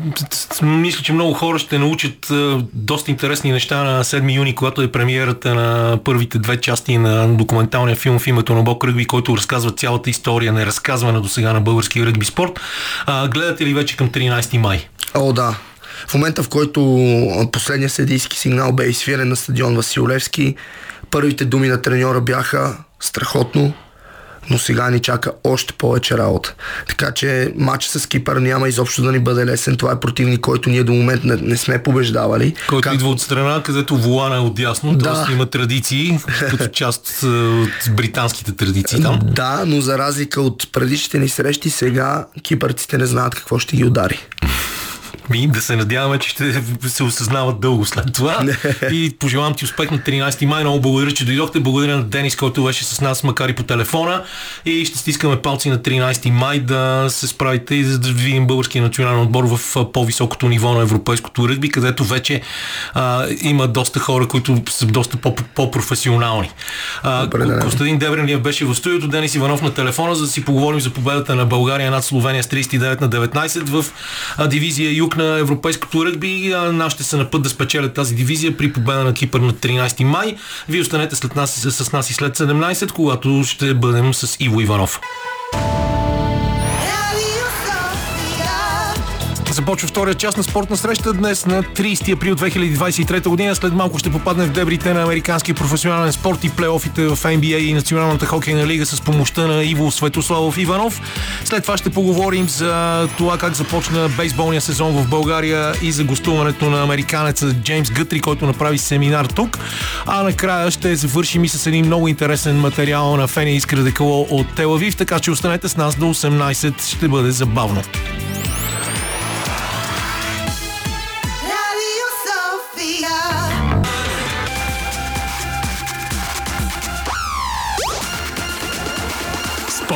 мисля, че много хора ще научат доста интересни неща на 7 юни, когато е премиерата на първите две части на документалния филм в името на Бог Ръгби, който разказва цялата история, не разказвана до сега на български ръгби спорт. А, гледате ли вече към 13 май? О, да. В момента, в който последния съдийски сигнал бе изфирен на стадион Василевски, първите думи на треньора бяха страхотно, но сега ни чака още повече работа. Така че матч с Кипър няма изобщо да ни бъде лесен. Това е противник, който ние до момента не, не сме побеждавали. Който как... идва от страна, където Волана е отдясно, да. т.е. има традиции, като част от британските традиции там. Да, но за разлика от предишните ни срещи, сега кипърците не знаят какво ще ги удари. Ми, да се надяваме, че ще се осъзнават дълго след това. и пожелавам ти успех на 13 май. Много благодаря, че дойдохте. Благодаря на Денис, който беше с нас, макар и по телефона. И ще стискаме палци на 13 май да се справите и за да видим българския национален отбор в по-високото ниво на европейското ръгби, където вече а, има доста хора, които са доста по-професионални. Костадин Дебренлиев беше в студиото, Денис Иванов на телефона, за да си поговорим за победата на България над Словения с 39 на 19 в а, дивизия Юг на европейското ръгби. Нашите са на път да спечелят тази дивизия при победа на Кипър на 13 май. Вие останете след нас, с нас и след 17, когато ще бъдем с Иво Иванов. Започва втория част на спортна среща днес на 30 април 2023 година. След малко ще попадне в дебрите на американски професионален спорт и плейофите в NBA и Националната хокейна лига с помощта на Иво Светославов Иванов. След това ще поговорим за това как започна бейсболния сезон в България и за гостуването на американеца Джеймс Гътри, който направи семинар тук. А накрая ще завършим и с един много интересен материал на Феня Искра Декало от Телавив, така че останете с нас до 18. Ще бъде забавно.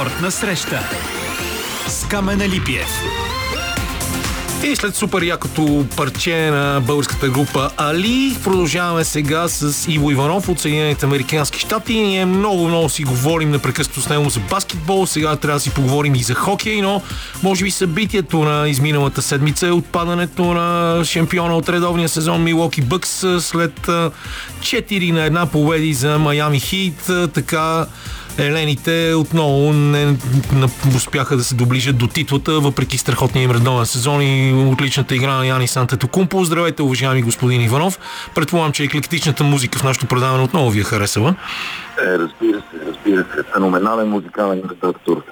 Спортна среща с Камена Липиев. И след супер якото парче на българската група Али, продължаваме сега с Иво Иванов от Съединените Американски щати. Ние много, много си говорим непрекъснато с него за баскетбол. Сега трябва да си поговорим и за хокей, но може би събитието на изминалата седмица е отпадането на шампиона от редовния сезон Милоки Бъкс след 4 на една победи за Майами Хит. Така Елените отново не успяха да се доближат до титлата, въпреки страхотния им редовен сезон и отличната игра на Яни Сантетокумпо. Здравейте, уважаеми господин Иванов. Предполагам, че еклектичната музика в нашото предаване отново ви е харесала. Е, разбира се, разбира се. Феноменален музикален редактор.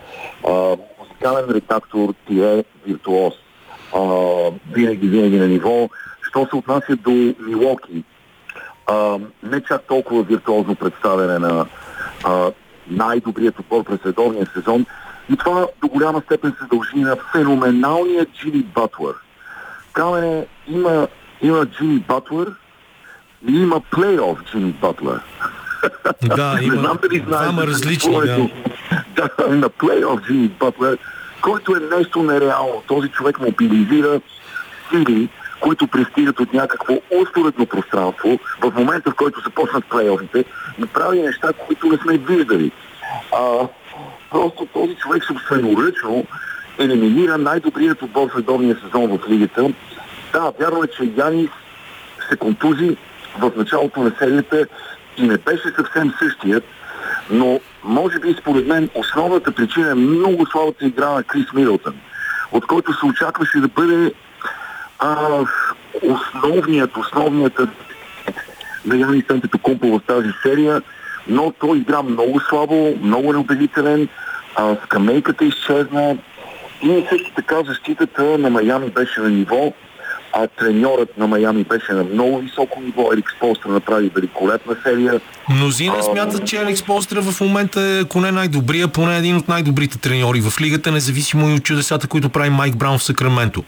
А, музикален редактор ти е виртуоз. А, винаги, винаги на ниво. Що се отнася до Милоки, а, не чак толкова виртуозно представяне на а, най-добрият отбор през редовния сезон. И това до голяма степен се дължи на феноменалния Джимми Батлер. Камене има, има Джимми Батлер и има плейоф Джимми Батлер. Да, има Не знам дали знаеш. двама различни, да. да. на плейоф Джимми Батлер, който е нещо нереално. Този човек мобилизира сили, които пристигат от някакво успоредно пространство в момента, в който започнат плейофите и прави неща, които не сме виждали. А, просто този човек собственоръчно елиминира най-добрият отбор в редовния сезон в лигата. Да, вярно е, че Янис се контузи в началото на серията и не беше съвсем същият, но може би според мен основната причина е много слабата игра на Крис Мидълтън, от който се очакваше да бъде а, основният, основният на Яни Сантетокумпо в тази серия, но той игра много слабо, много неубедителен, а, скамейката изчезна и също така защитата на Майами беше на ниво, а треньорът на Майами беше на много високо ниво. Ерик Сполстър направи великолепна серия. Мнозина смятат, че Алекс Полстра в момента е, ако не най-добрия, поне един от най-добрите треньори в лигата, независимо и от чудесата, които прави Майк Браун в Сакраменто.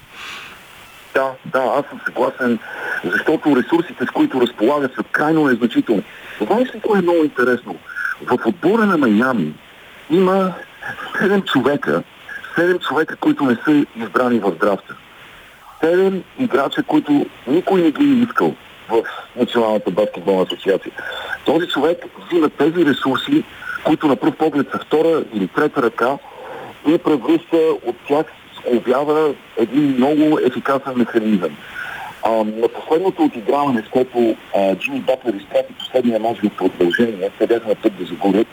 Да, да, аз съм съгласен, защото ресурсите, с които разполагат, са крайно незначителни. Знаеш ли кое е много интересно? В отбора на Майами има 7 човека, 7 човека, които не са избрани в драфта. 7 играча, които никой не ги е искал в Националната баскетболна асоциация. Този човек взима тези ресурси, които на пръв поглед са втора или трета ръка и превръща от тях обява един много ефикасен механизъм. А, на последното отиграване, с което а, Джимми Батлер изпрати последния мач в продължение, бяха на път да загубят,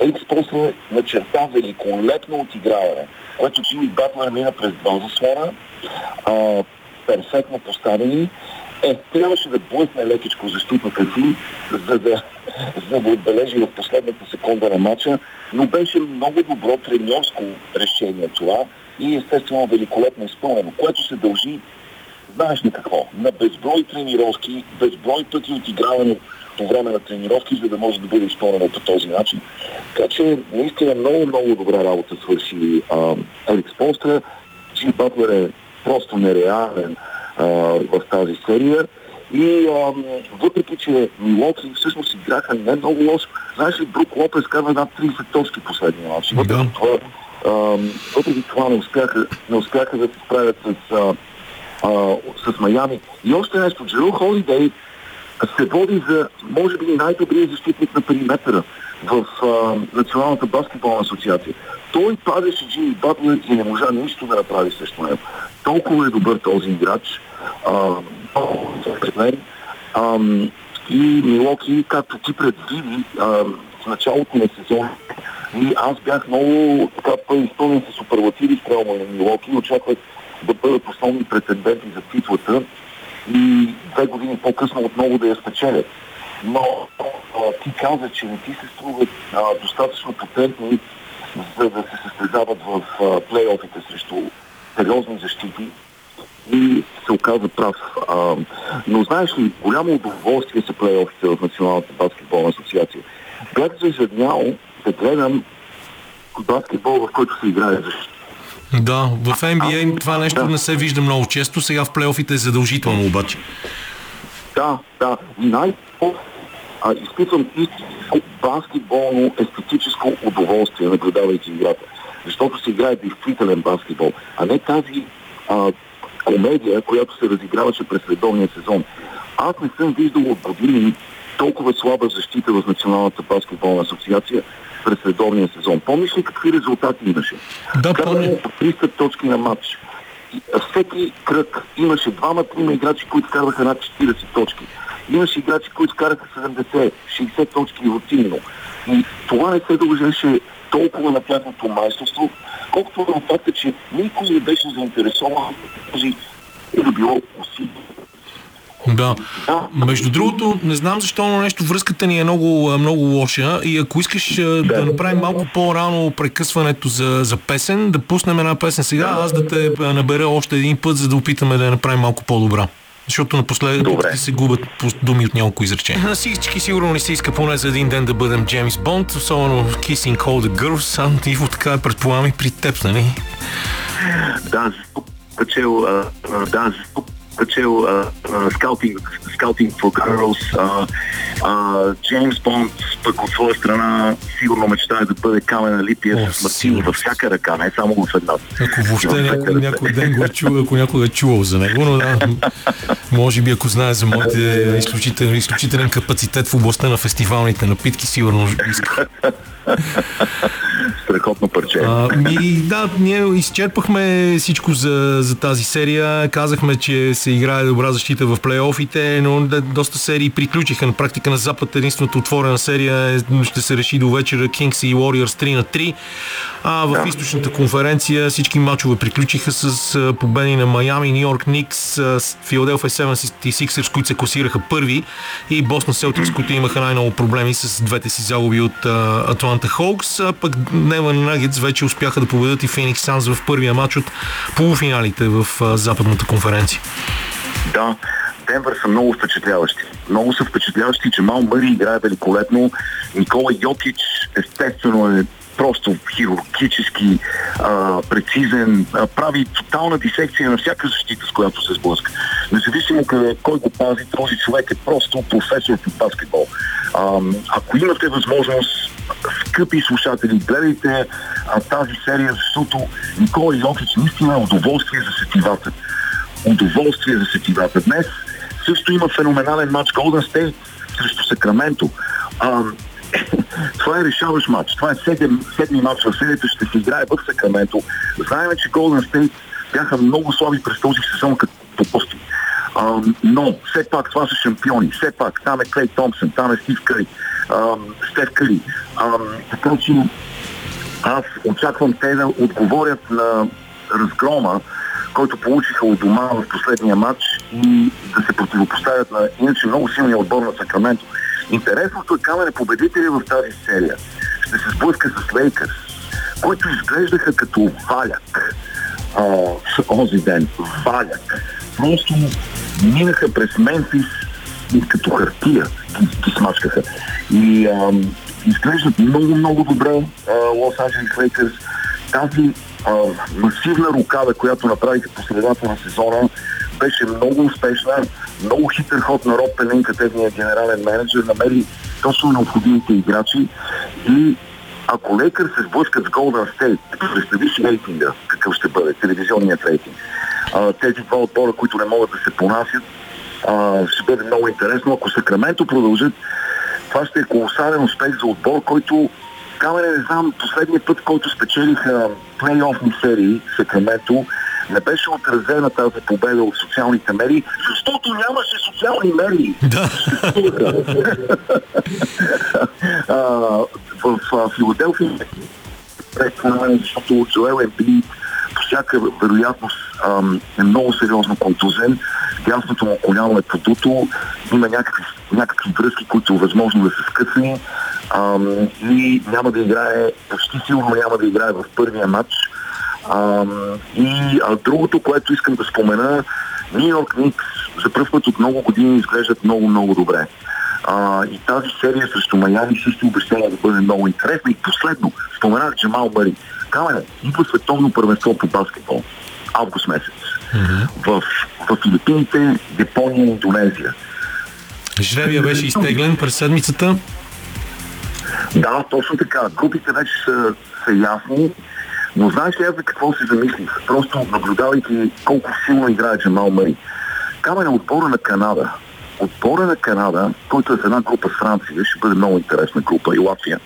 Ерикс после начерта великолепно отиграване, което Джимми Батлер мина през два заслона, а, перфектно поставени, е, трябваше да блъсне лекичко защитника си, за да, за да отбележи в последната секунда на матча, но беше много добро треньорско решение това и естествено великолепно изпълнено, което се дължи, знаеш ли какво, на безброй тренировки, безброй пъти отиграване по време на тренировки, за да може да бъде изпълнено по този начин. Така че наистина много, много добра работа свърши а, Алекс Полстра. Джим Батлер е просто нереален а, в тази серия. И а, въпреки, че Милоки всъщност играха не много лошо, знаеш ли, Брук Лопес кара над 30 точки последния матч. Въпреки това, въпреки това не успяха, не успяха да се справят с, а, а, с Майами. И още нещо, Джеру Холидей се води за, може би, най-добрият защитник на периметъра в а, Националната баскетболна асоциация. Той падеше Джимми Батлер и не можа нищо да направи срещу него. Толкова е добър този играч. А. А, и Милоки, както ти предвиди, а, в началото на сезона, и аз бях много така изпълнен с суперлативи спрямо на Милоки и очаквах да бъдат основни претенденти за титлата и две години по-късно отново да я спечелят. Но а, ти каза, че не ти се струват а, достатъчно потентни, за да се състезават в а, плейофите срещу сериозни защити и се оказа прав. А, но знаеш ли, голямо удоволствие са плейофите в Националната баскетболна асоциация. Бях зажаднял да гледам баскетбол, в който се играе защита. Да, в NBA това нещо не се вижда много често, сега в плейофите е задължително обаче. Да, да. И най а, изпитвам истинско баскетболно естетическо удоволствие, наблюдавайки играта. Защото се играе действителен баскетбол, а не тази а, комедия, която се разиграваше през редовния сезон. Аз не съм виждал от години толкова слаба защита в Националната баскетболна асоциация през редовния сезон. Помниш ли какви резултати имаше? Да, помня. по 300 точки на матч. Всеки кръг имаше двама-трима играчи, които караха над 40 точки. Имаше играчи, които караха 70, 60 точки рутинно. И това не се дължеше толкова на тяхното майсторство, колкото на факта, че никой не беше заинтересован да било усилие. Да. Между другото, не знам защо, но нещо връзката ни е много, много лоша и ако искаш а, да направим малко по-рано прекъсването за, за песен, да пуснем една песен сега, аз да те а, набера още един път, за да опитаме да я направим малко по-добра. Защото напоследък Добре. се губят думи от няколко изречения. На всички сигурно не се иска поне за един ден да бъдем Джеймс Бонд, особено в Kissing All the Girls, а Иво така е предполагам и при теб, нали? Да, печел, да, печел а, а, скаутинг, скаутинг for girls, Джеймс Бонд пък от своя страна сигурно мечтае да бъде камена липия с Мартин сигурно. във всяка ръка, не само в едната. Ако въобще някой, ден го е чувал, ако някой е чувал за него, но да, може би ако знае за моите изключителен, изключителен капацитет в областта на фестивалните напитки, сигурно иска. Страхотно парче. А, ми, да, ние изчерпахме всичко за, за тази серия. Казахме, че се играе добра защита в плейофите, но да, доста серии приключиха. На практика на Запад единствената отворена серия е, ще се реши до вечера Kings и Warriors 3 на 3. А в Да. източната конференция всички матчове приключиха с победи на Майами, Нью Йорк Никс, Филаделфия 76ers, които се класираха първи и Бостон Селтикс, които имаха най-много проблеми с двете си загуби от а, Атланта Хоукс, а пък Нева Нагетс вече успяха да победят и Феникс Санс в първия матч от полуфиналите в западната конференция. Да, Денвър са много впечатляващи. Много са впечатляващи, че Мал Мъри играе великолепно. Никола Йотич естествено е просто хирургически а, прецизен, а, прави тотална дисекция на всяка защита, с която се сблъска. Независимо къде, кой го пази, този човек е просто професор по баскетбол. А, ако имате възможност, скъпи слушатели, гледайте а, тази серия, защото Никола Йотич наистина е удоволствие за сетивата удоволствие за сетивата. Днес също има феноменален матч Golden State срещу Сакраменто. А, това е решаващ матч. Това е седем, седми матч в серията, ще се играе в Сакраменто. Знаем, че Golden State бяха много слаби през този сезон като пости. А, но все пак това са шампиони. Все пак там е Клей Томпсън, там е Стив Стеф Къри. А, така че аз очаквам те да отговорят на разгрома, който получиха от дома в последния матч и да се противопоставят на иначе много силния отбор на Сакраменто. Интересното е камен е победителя в тази серия. Ще се сблъска с Лейкърс, които изглеждаха като валяк а, онзи ден. Валяк. Просто минаха през Мемфис и като хартия ги, ги смачкаха. И ам, изглеждат много, много добре Лос Анджелес Лейкърс. Тази а, масивна рукава, която направиха по средата на сезона, беше много успешна, много хитър ход на Роб Пеленка, техният генерален менеджер, намери точно необходимите играчи и ако Лейкър се сблъскат с Golden State, представи си рейтинга, какъв ще бъде, телевизионният рейтинг. А, тези два отбора, които не могат да се понасят, а, ще бъде много интересно. Ако Сакраменто продължат, това ще е колосален успех за отбор, който Камене, не знам, последния път, който спечелиха плей-офни серии Сакраменто, не беше отразена тази победа от социалните медии, защото нямаше социални медии. Да. В а, Филаделфия защото Джоел Ембит по всяка вероятност ам, е много сериозно контузен. Дясното му коляно е подуто, има някакви, някакви връзки, които е възможно да са скъсани ам, и няма да играе, почти сигурно няма да играе в първия матч. Ам, и а, другото, което искам да спомена, Нью Йорк Никс за първ път от много години изглеждат много, много добре. А, и тази серия срещу Майами също обещава да бъде много интересна. И последно, споменах Джамал Мари. Камене, идва световно първенство по баскетбол. Август месец. В, в Филипините, Япония и Индонезия. Жребия беше изтеглен през седмицата. Да, точно така. Групите вече са, са ясни. Но знаеш ли аз за какво се замислих? Просто наблюдавайки колко силно играе Джамал Мей. Камен е отбора на Канада. Отбора на Канада, който е в една група с Франция, ще бъде много интересна група и Латвия,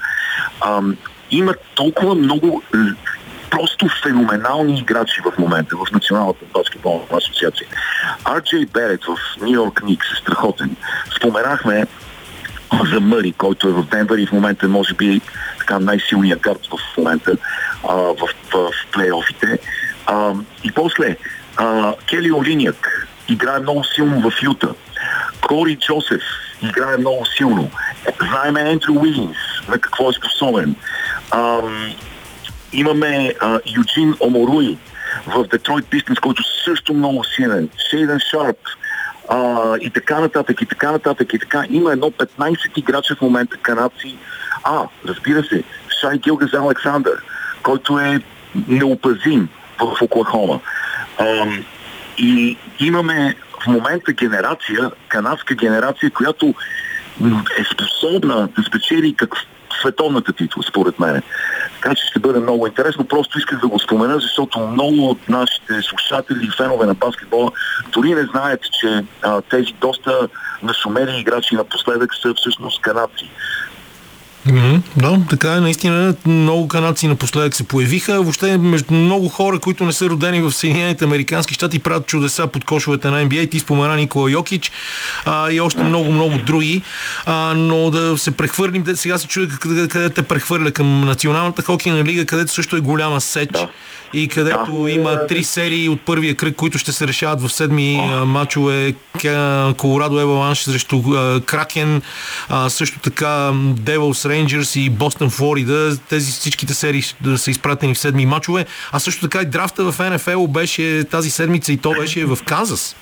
ам, има толкова много просто феноменални играчи в момента в Националната баскетболна асоциация. Арджей Берет в Нью Йорк Никс е страхотен. Споменахме за Мъри, който е в Денвер и в момента може би така най-силният гард в момента а, в, в, в плейофите. А, и после а, Кели Олиняк играе много силно в Юта. Кори Джосеф играе много силно. Знаеме Ендрю Уилинс на какво е способен. А, имаме а, Юджин Оморуи в Детройт Пистенс, който също много силен. Шейден Шарп, а, и така нататък, и така нататък, и така. Има едно 15 играча в момента канадци. А, разбира се, Шай Гилгаз Александър, който е неопазим в Оклахома. А, и имаме в момента генерация, канадска генерация, която е способна да спечели как световната титла, според мен. Така че ще бъде много интересно. Просто исках да го спомена, защото много от нашите слушатели и фенове на баскетбола дори не знаят, че а, тези доста нашумели играчи напоследък са всъщност канадци. Mm-hmm, да, така е, наистина много канадци напоследък се появиха. Въобще между много хора, които не са родени в Съединените Американски щати, правят чудеса под кошовете на NBA. Ти спомена Никола Йокич а, и още много-много други. А, но да се прехвърлим, сега се чуя къде, къде те прехвърля към Националната хокейна лига, където също е голяма сеч. Да и където да. има три серии от първия кръг, които ще се решават в седми oh. мачове. Колорадо Еваланш срещу Кракен, а, също така Девилс Рейнджерс и Бостън Флорида. Тези всичките серии да са изпратени в седми мачове. А също така и драфта в НФЛ беше тази седмица и то беше в Казас.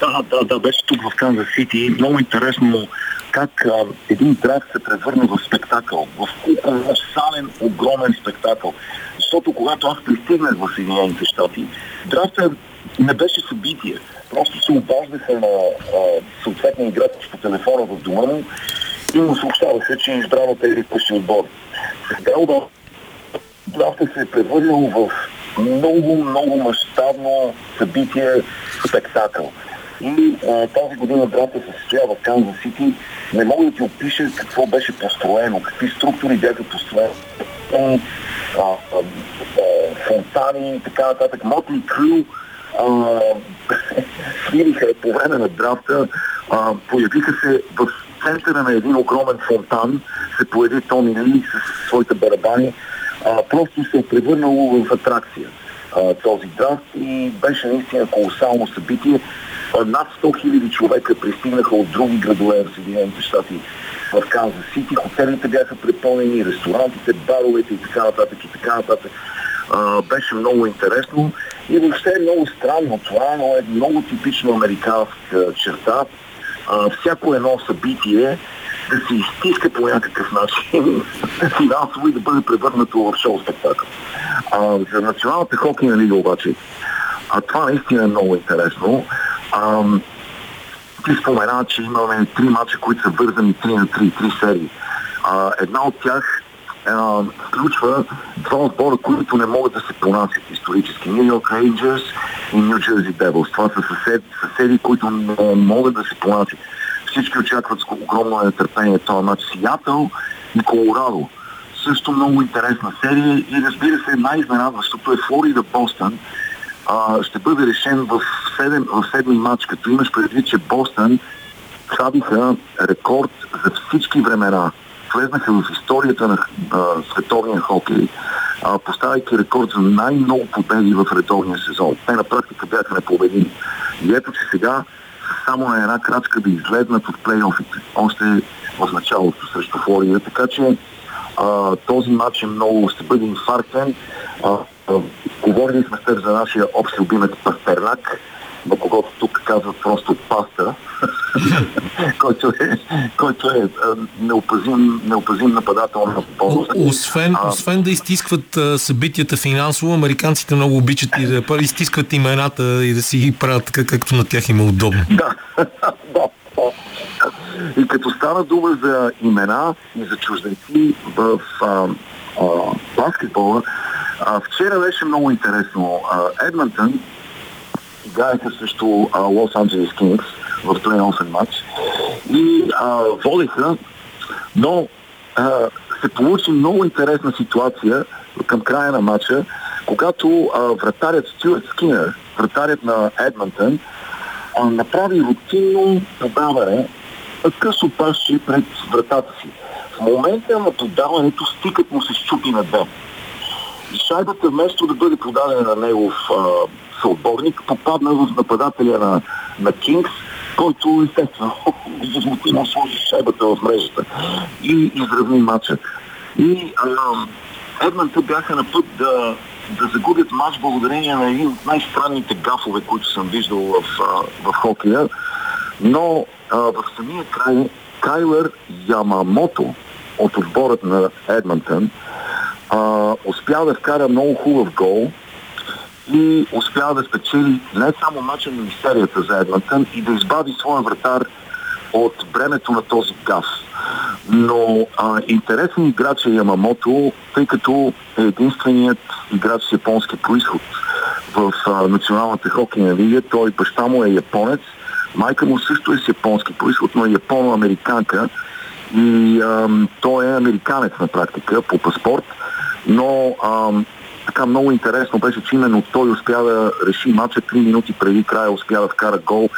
Да, да, да, беше тук в Канзас Сити. Много интересно как а, един драфт се превърна в спектакъл, в колосален, огромен спектакъл. Защото когато аз пристигнах в Съединените щати, драфта не беше събитие. Просто се обаждаха на съответния играч по телефона в дома му му съобщаваха, че е избран от тези пъщи отбор. Сега драфта се е превърнал в много, много мащабно събитие, спектакъл. И а, тази година драфта се състоява в Канзас Сити. Не мога да ти опиша какво беше построено, какви структури бяха построени. А, а, а, фонтани и така нататък. Мотли Крю свириха по време на драфта. А, появиха се в центъра на един огромен фонтан, се появи Тони Ли с своите барабани. А, просто се е превърнало в атракция а, този драфт и беше наистина колосално събитие. Над 100 хиляди човека пристигнаха от други градове в Съединените щати в Канзас Сити. Хотелите бяха препълнени, ресторантите, баровете и така нататък и така нататък. А, беше много интересно и въобще е много странно това, но е много типично американска черта. А, всяко едно събитие да се изтиска по някакъв начин финансово и да бъде превърнато в шоу спектакъл. А, за Националната хокейна лига обаче, а това наистина е много интересно. А, ти спомена, че имаме три мача, които са вързани 3 на 3, три серии. А, една от тях а, включва два отбора, които не могат да се понасят исторически. Нью Йорк Рейнджерс и Нью Джерси Девилс. Това са съсед, съседи, които не могат да се понасят. Всички очакват с огромно нетърпение този матч. Сиатъл и Колорадо. Също много интересна серия и разбира се най-изненадващото е Флорида Бостън, ще бъде решен в, 7, в седми матч, като имаш предвид, че Бостън хвабиха рекорд за всички времена. Влезнаха в историята на а, световния хокей, а, поставяйки рекорд за най-много победи в редовния сезон. Те на практика бяха непобедими. И ето, че сега само на една крачка да излезнат от плейофите, още в началото срещу Флорида. Така че а, този матч е много, ще бъде инфарктен. А, Говорили сме с за нашия общ любимец Пастернак, на когото тук казват просто паста, който е, който е неопазим, неопазим нападател на полза. Освен, а, освен да изтискват събитията финансово, американците много обичат и да изтискват имената и да си ги правят така, както на тях има е удобно. Да, да. И като стана дума за имена и за чужденци в а, а, баскетбола, А, вчера беше много интересно. А, Едмонтън играеха срещу Лос Анджелес Кингс в плей-офен матч и а, водеха, но а, се получи много интересна ситуация към края на матча, когато а, вратарят Стюарт Скинер, вратарят на Едмонтън, направи рутинно подаване, късо пасче пред вратата си. В момента на подаването стикът му се щупи на две. И шайбата вместо да бъде подадена на негов а, съотборник, попадна в нападателя на, на Кингс, който естествено възмутимо сложи шайбата в мрежата и изравни матча. И Едманта бяха на път да, да загубят матч благодарение на един от най-странните гафове, които съм виждал в, в хокея. Но а, в самия край Кайлер Ямамото от отборът на Едмонтън а, успя да вкара много хубав гол и успя да спечели не само мача, но и за Едмонтън и да избави своя вратар от бремето на този гаф. Но а, интересен играч е Ямамото, тъй като е единственият играч с японски происход в а, Националната хокейна лига. Той баща му е японец, майка му също е с японски происход, но е японо-американка и а, той е американец на практика по паспорт, но а, така много интересно беше, че именно той успя да реши матча 3 минути преди края, успя да вкара гол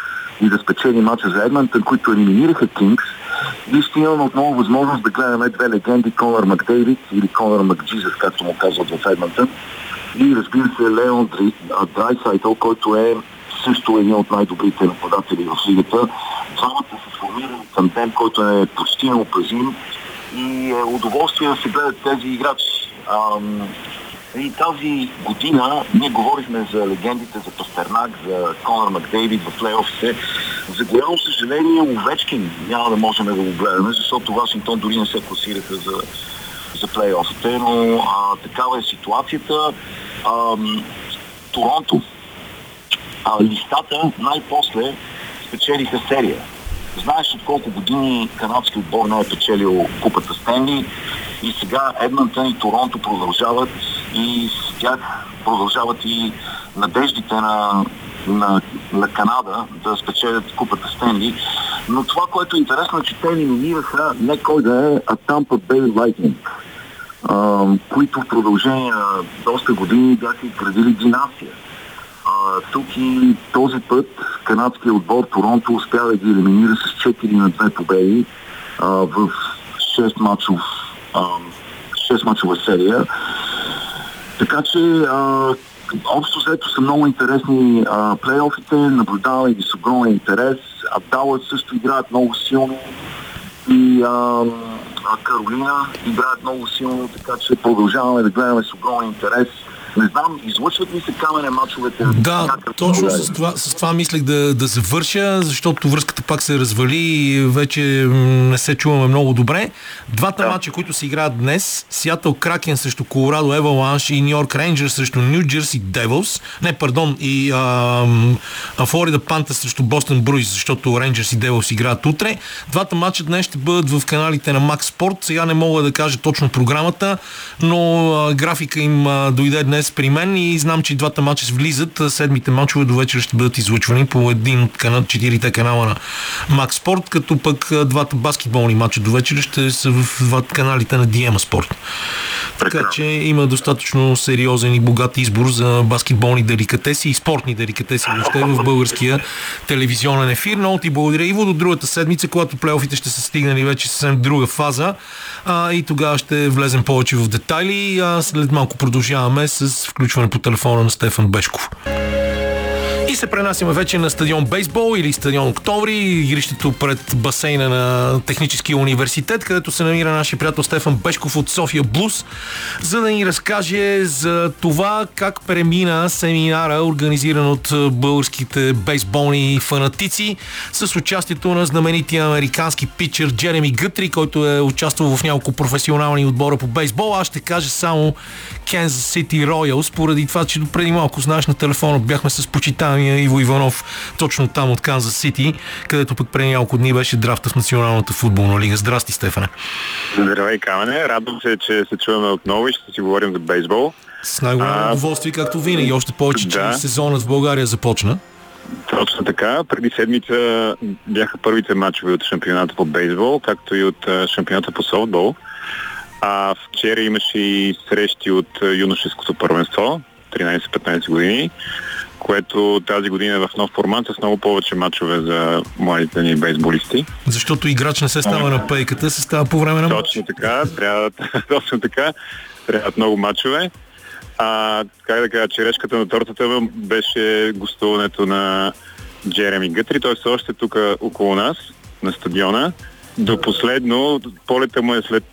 и да спечели матча за Едмантън, които елиминираха Кингс. И ще имаме отново възможност да гледаме две легенди, Конър Макдейвид или Конър Макджизес, както му казват в Едмантън. И разбира се Леон Драйсайтъл, който е също един от най-добрите нападатели в лигата. Двамата са сформирани тандем, който е почти неопазим и е удоволствие да се гледат тези играчи. И тази година ние говорихме за легендите, за Пастернак, за Конор Макдейвид в плейофите. За голямо съжаление, Овечкин няма да можем да го гледаме, защото Вашингтон дори не се класираха за, за плейофите, но а, такава е ситуацията. А, Торонто. А, листата най-после спечелиха серия. Знаеш от колко години канадски отбор не е печелил купата Стенли и сега Едмантън и Торонто продължават и с тях продължават и надеждите на, на, на Канада да спечелят купата Стенли. Но това, което е интересно, е, че те елиминираха не кой да е, а Tampa Bay Lightning, а, които в продължение на доста години бяха изградили династия. А, тук и този път канадският отбор Торонто успя да ги елиминира с 4 на 2 победи а, в 6 мачов 6 мачова серия. Така че а, общо взето са много интересни а, плейофите, наблюдаваме ги с огромен интерес. А Далът също играят много силно и а, а Каролина играят много силно, така че продължаваме да гледаме с огромен интерес не знам, излъчват ли се камене мачовете? Да, точно с това, с това мислех да, да завърша, защото връзката пак се развали и вече не се чуваме много добре. Двата да. мача, които се играят днес, Сиатъл Кракен срещу Колорадо Еваланш и Нью Йорк Рейнджерс срещу Нью Джерси Девилс, не, пардон, и Флорида Панта срещу Бостон Бруис, защото Рейнджерс и Девилс играят утре. Двата мача днес ще бъдат в каналите на Max Sport. Сега не мога да кажа точно програмата, но а, графика им а, дойде днес днес при мен и знам, че двата мача влизат. Седмите мачове до вечера ще бъдат излъчвани по един от канал, четирите канала на Max Sport, като пък двата баскетболни мача до вечера ще са в двата каналите на Диема Спорт. Така че има достатъчно сериозен и богат избор за баскетболни деликатеси и спортни деликатеси въобще в българския телевизионен ефир. Много ти благодаря, Иво. До другата седмица, когато плейофите ще са стигнали вече съвсем друга фаза а, и тогава ще влезем повече в детайли. А след малко продължаваме с включване по телефона на Стефан Бешков. И се пренасяме вече на стадион Бейсбол или стадион Октомври, игрището пред басейна на Техническия университет, където се намира нашия приятел Стефан Бешков от София Блус, за да ни разкаже за това как премина семинара, организиран от българските бейсболни фанатици, с участието на знаменития американски питчер Джереми Гътри, който е участвал в няколко професионални отбора по бейсбол. Аз ще кажа само Kansas City Royals, поради това, че преди малко знаеш на телефона бяхме с почитания Иво Иванов точно там от Канзас Сити, където пък преди няколко дни беше драфта в Националната футболна лига. Здрасти, Стефане. Здравей, Камене. Радвам се, че се чуваме отново и ще си говорим за бейсбол. С най-голямо удоволствие, както винаги. Още повече, че да. сезонът в България започна. Точно така. Преди седмица бяха първите матчове от шампионата по бейсбол, както и от шампионата по софтбол. А вчера имаше и срещи от юношеското първенство, 13-15 години, което тази година е в нов формат с много повече матчове за младите ни бейсболисти. Защото играч не се става на пейката, се става по време на. Точно така, трябва, точно така, трябват много матчове. А, как да кажа, черешката на тортата беше гостуването на Джереми Гътри. Той все още е тук около нас, на стадиона. До последно, полета му е след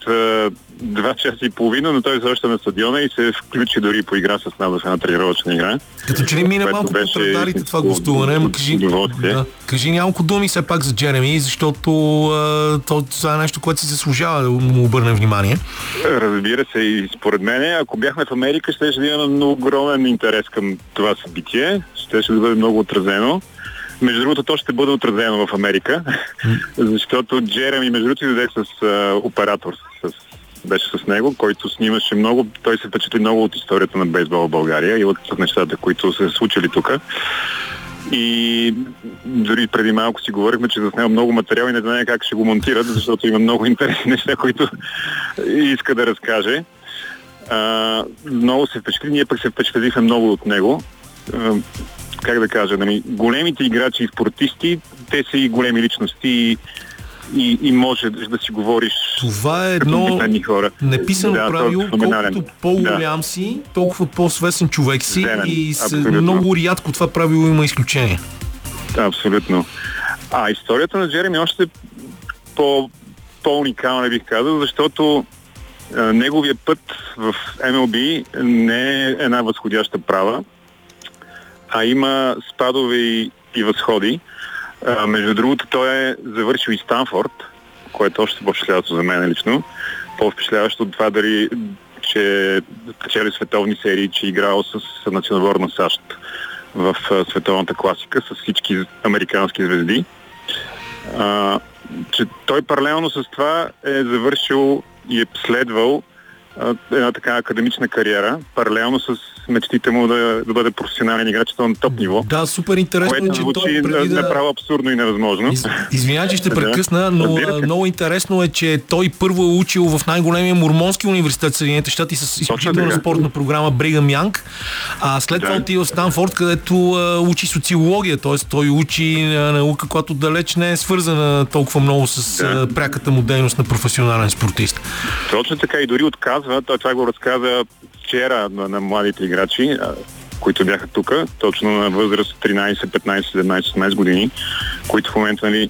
два часа и половина, но той е на стадиона и се включи дори по игра с нас в една тренировъчна игра. Като че ли мина малко беше по радарите това гостуване, ама кажи, да, кажи няколко думи все пак за Джереми, защото а, то, това е нещо, което си заслужава да му обърнем внимание. Разбира се, и според мен, ако бяхме в Америка, ще да имаме огромен интерес към това събитие. Ще ще да бъде много отразено. Между другото, то ще бъде отразено в Америка, защото Джереми, между другото, дойде с а, оператор, беше с него, който снимаше много, той се впечатли много от историята на бейсбола в България и от нещата, които са случили тук. И дори преди малко си говорихме, че заснема много материал и не знае как ще го монтират, защото има много интересни неща, които иска да разкаже. А, много се впечатли, ние пък се впечатлихме много от него. А, как да кажа, нали, големите играчи и спортисти, те са и големи личности и, и, и може да си говориш Това е едно хора. неписано Да, е правило, феноменален. колкото по-голям си, толкова по-свестен човек си Верен, и с, абсолютно. много рядко това правило има изключение. Да, абсолютно. А историята на Джереми е още по, по-уникална, бих казал, защото а, неговия път в MLB не е една възходяща права, а има спадове и, и възходи. А, между другото, той е завършил и Станфорд, което е още по-впечатляващо за мен лично. По-впечатляващо от това дали, че печели световни серии, че е играл с национална САЩ в световната класика с всички американски звезди. А, че той паралелно с това е завършил и е следвал една така академична кариера, паралелно с мечтите му да, да бъде професионален играч на топ ниво. Да, супер интересно е, Което че звучи той преди да... направо абсурдно и невъзможно. Из, извинявай, че ще прекъсна, но много интересно е, че той първо е учил в най-големия мормонски университет в Съединените щати с изключителна спортна програма Бригам Янг, а след това Да. отива в Станфорд, където а, учи социология, т.е. той учи а, наука, която далеч не е свързана толкова много с Да. а, пряката му дейност на професионален спортист. Точно така и дори отказва, той това го разказа вчера на, на младите играчи, които бяха тук, точно на възраст 13, 15, 17, 18 години, които в момента нали,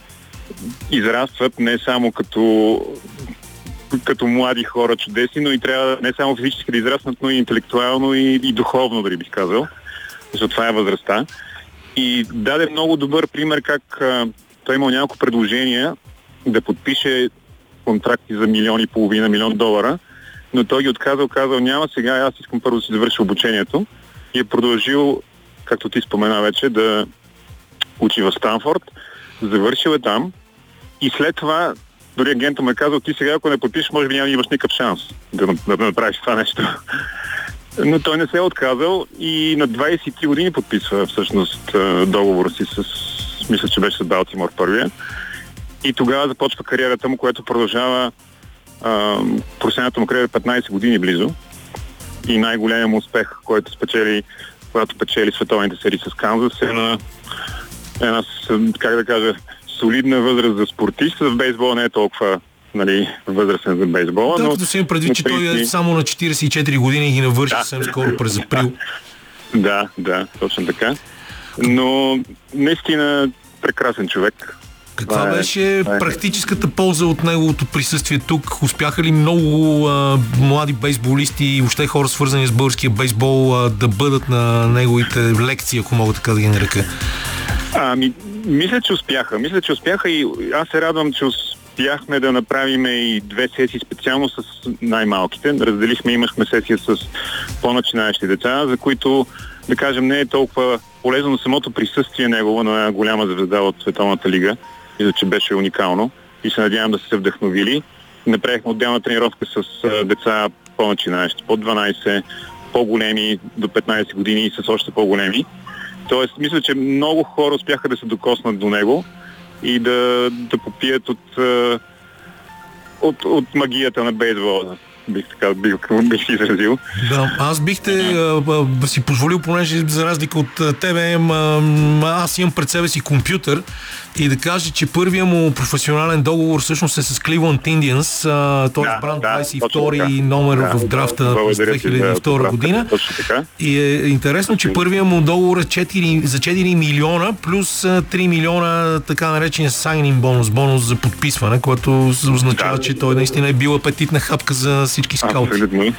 израстват не само като като млади хора чудесни, но и трябва не само физически да израснат, но и интелектуално и, и духовно, дали бих казал. Защото това е възрастта. И даде много добър пример как а, той имал няколко предложения да подпише контракти за милион и половина, милион долара, но той ги отказал, казал няма сега, аз искам първо да си завърша обучението и е продължил, както ти спомена вече, да учи в Станфорд, завършил е там и след това дори агента му е казал, ти сега ако не подпишеш, може би няма да имаш никакъв шанс да, да, да направиш това нещо. Но той не се е отказал и на 23 години подписва всъщност а, договора си с, мисля, че беше с Балтимор първия. И тогава започва кариерата му, която продължава професионалната му кариера 15 години близо. И най-големият му успех, който спечели, когато печели световните серии с Канзас, е на една, как да кажа, солидна възраст за спортист. В бейсбола не е толкова нали, възрастен за бейсбола. Тъй но, като си им предвид, че той е само на 44 години и ги навърши Да. съвсем скоро през април. Да, да, точно така. Но наистина прекрасен човек. Каква е- беше е. практическата полза от неговото присъствие тук? Успяха ли много а, млади бейсболисти и въобще хора свързани с българския бейсбол а, да бъдат на неговите лекции, ако мога така да ги нарека? Ами, мисля, че успяха. Мисля, че успяха и аз се радвам, че успяхме да направим и две сесии специално с най-малките. Разделихме, имахме сесия с по-начинаещи деца, за които, да кажем, не е толкова полезно самото присъствие негово на голяма звезда от Световната лига. Мисля, че беше уникално и се надявам да се вдъхновили. Направихме отделна тренировка с а, деца по-начинаещи, по 12, по-големи до 15 години и с още по-големи. Тоест, мисля, че много хора успяха да се докоснат до него и да, да попият от, от, от магията на бейсбола бих така бих, бих изразил. Да, аз бих те а, си позволил, понеже за разлика от тебе, а, аз имам пред себе си компютър и да кажа, че първия му професионален договор всъщност е с Cleveland Indians, т.е. да, бранд да, 22 номер да, в драфта да, през 2002 да, година. И е интересно, че първия му договор е 4, за 4 милиона плюс 3 милиона така наречен signing бонус, бонус за подписване, което означава, да, че той наистина е бил апетитна хапка за всички скаути. Абсолютно.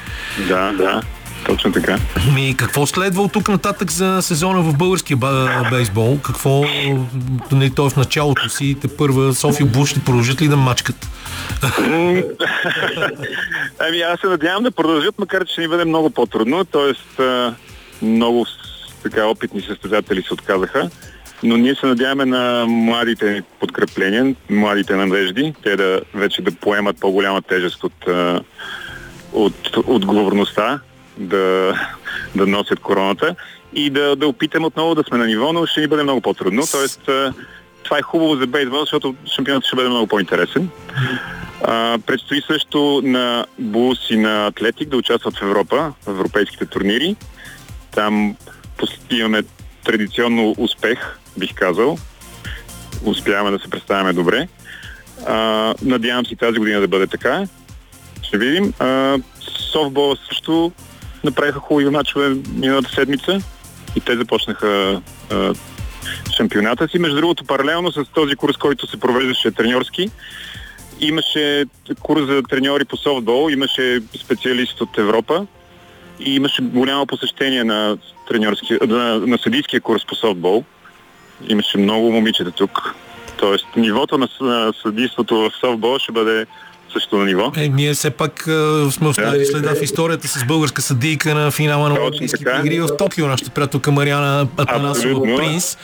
Да, да. Точно така. Ми, какво следва от тук нататък за сезона в българския бейсбол? Какво не, той в началото си, те първа София Буш ще продължат ли да мачкат? ами аз се надявам да продължат, макар че ще ни бъде много по-трудно. Тоест много така опитни състезатели се отказаха. Но ние се надяваме на младите подкрепления, младите надежди, те да вече да поемат по-голяма тежест от, от отговорността да, да носят короната и да, да опитаме отново да сме на ниво, но ще ни бъде много по-трудно. Тоест, това е хубаво за бейсбол, защото шампионът ще бъде много по-интересен. А, предстои също на Булс и на Атлетик да участват в Европа, в европейските турнири. Там имаме традиционно успех, бих казал. Успяваме да се представяме добре. А, надявам се тази година да бъде така. Ще видим. А, софтбола също направиха хубави мачове миналата седмица и те започнаха а, шампионата си. Между другото, паралелно с този курс, който се провеждаше треньорски, имаше курс за треньори по софтбол, имаше специалист от Европа и имаше голямо посещение на, на, на съдийския курс по софтбол. Имаше много момичета тук. Тоест, нивото на, на съдийството в софтбол ще бъде също на ниво. Е, ние все пак а, сме оставили да, следа в историята с българска съдийка на финала на Олимпийските игри в Токио, нашата приятелка Мариана Атанасова Принс.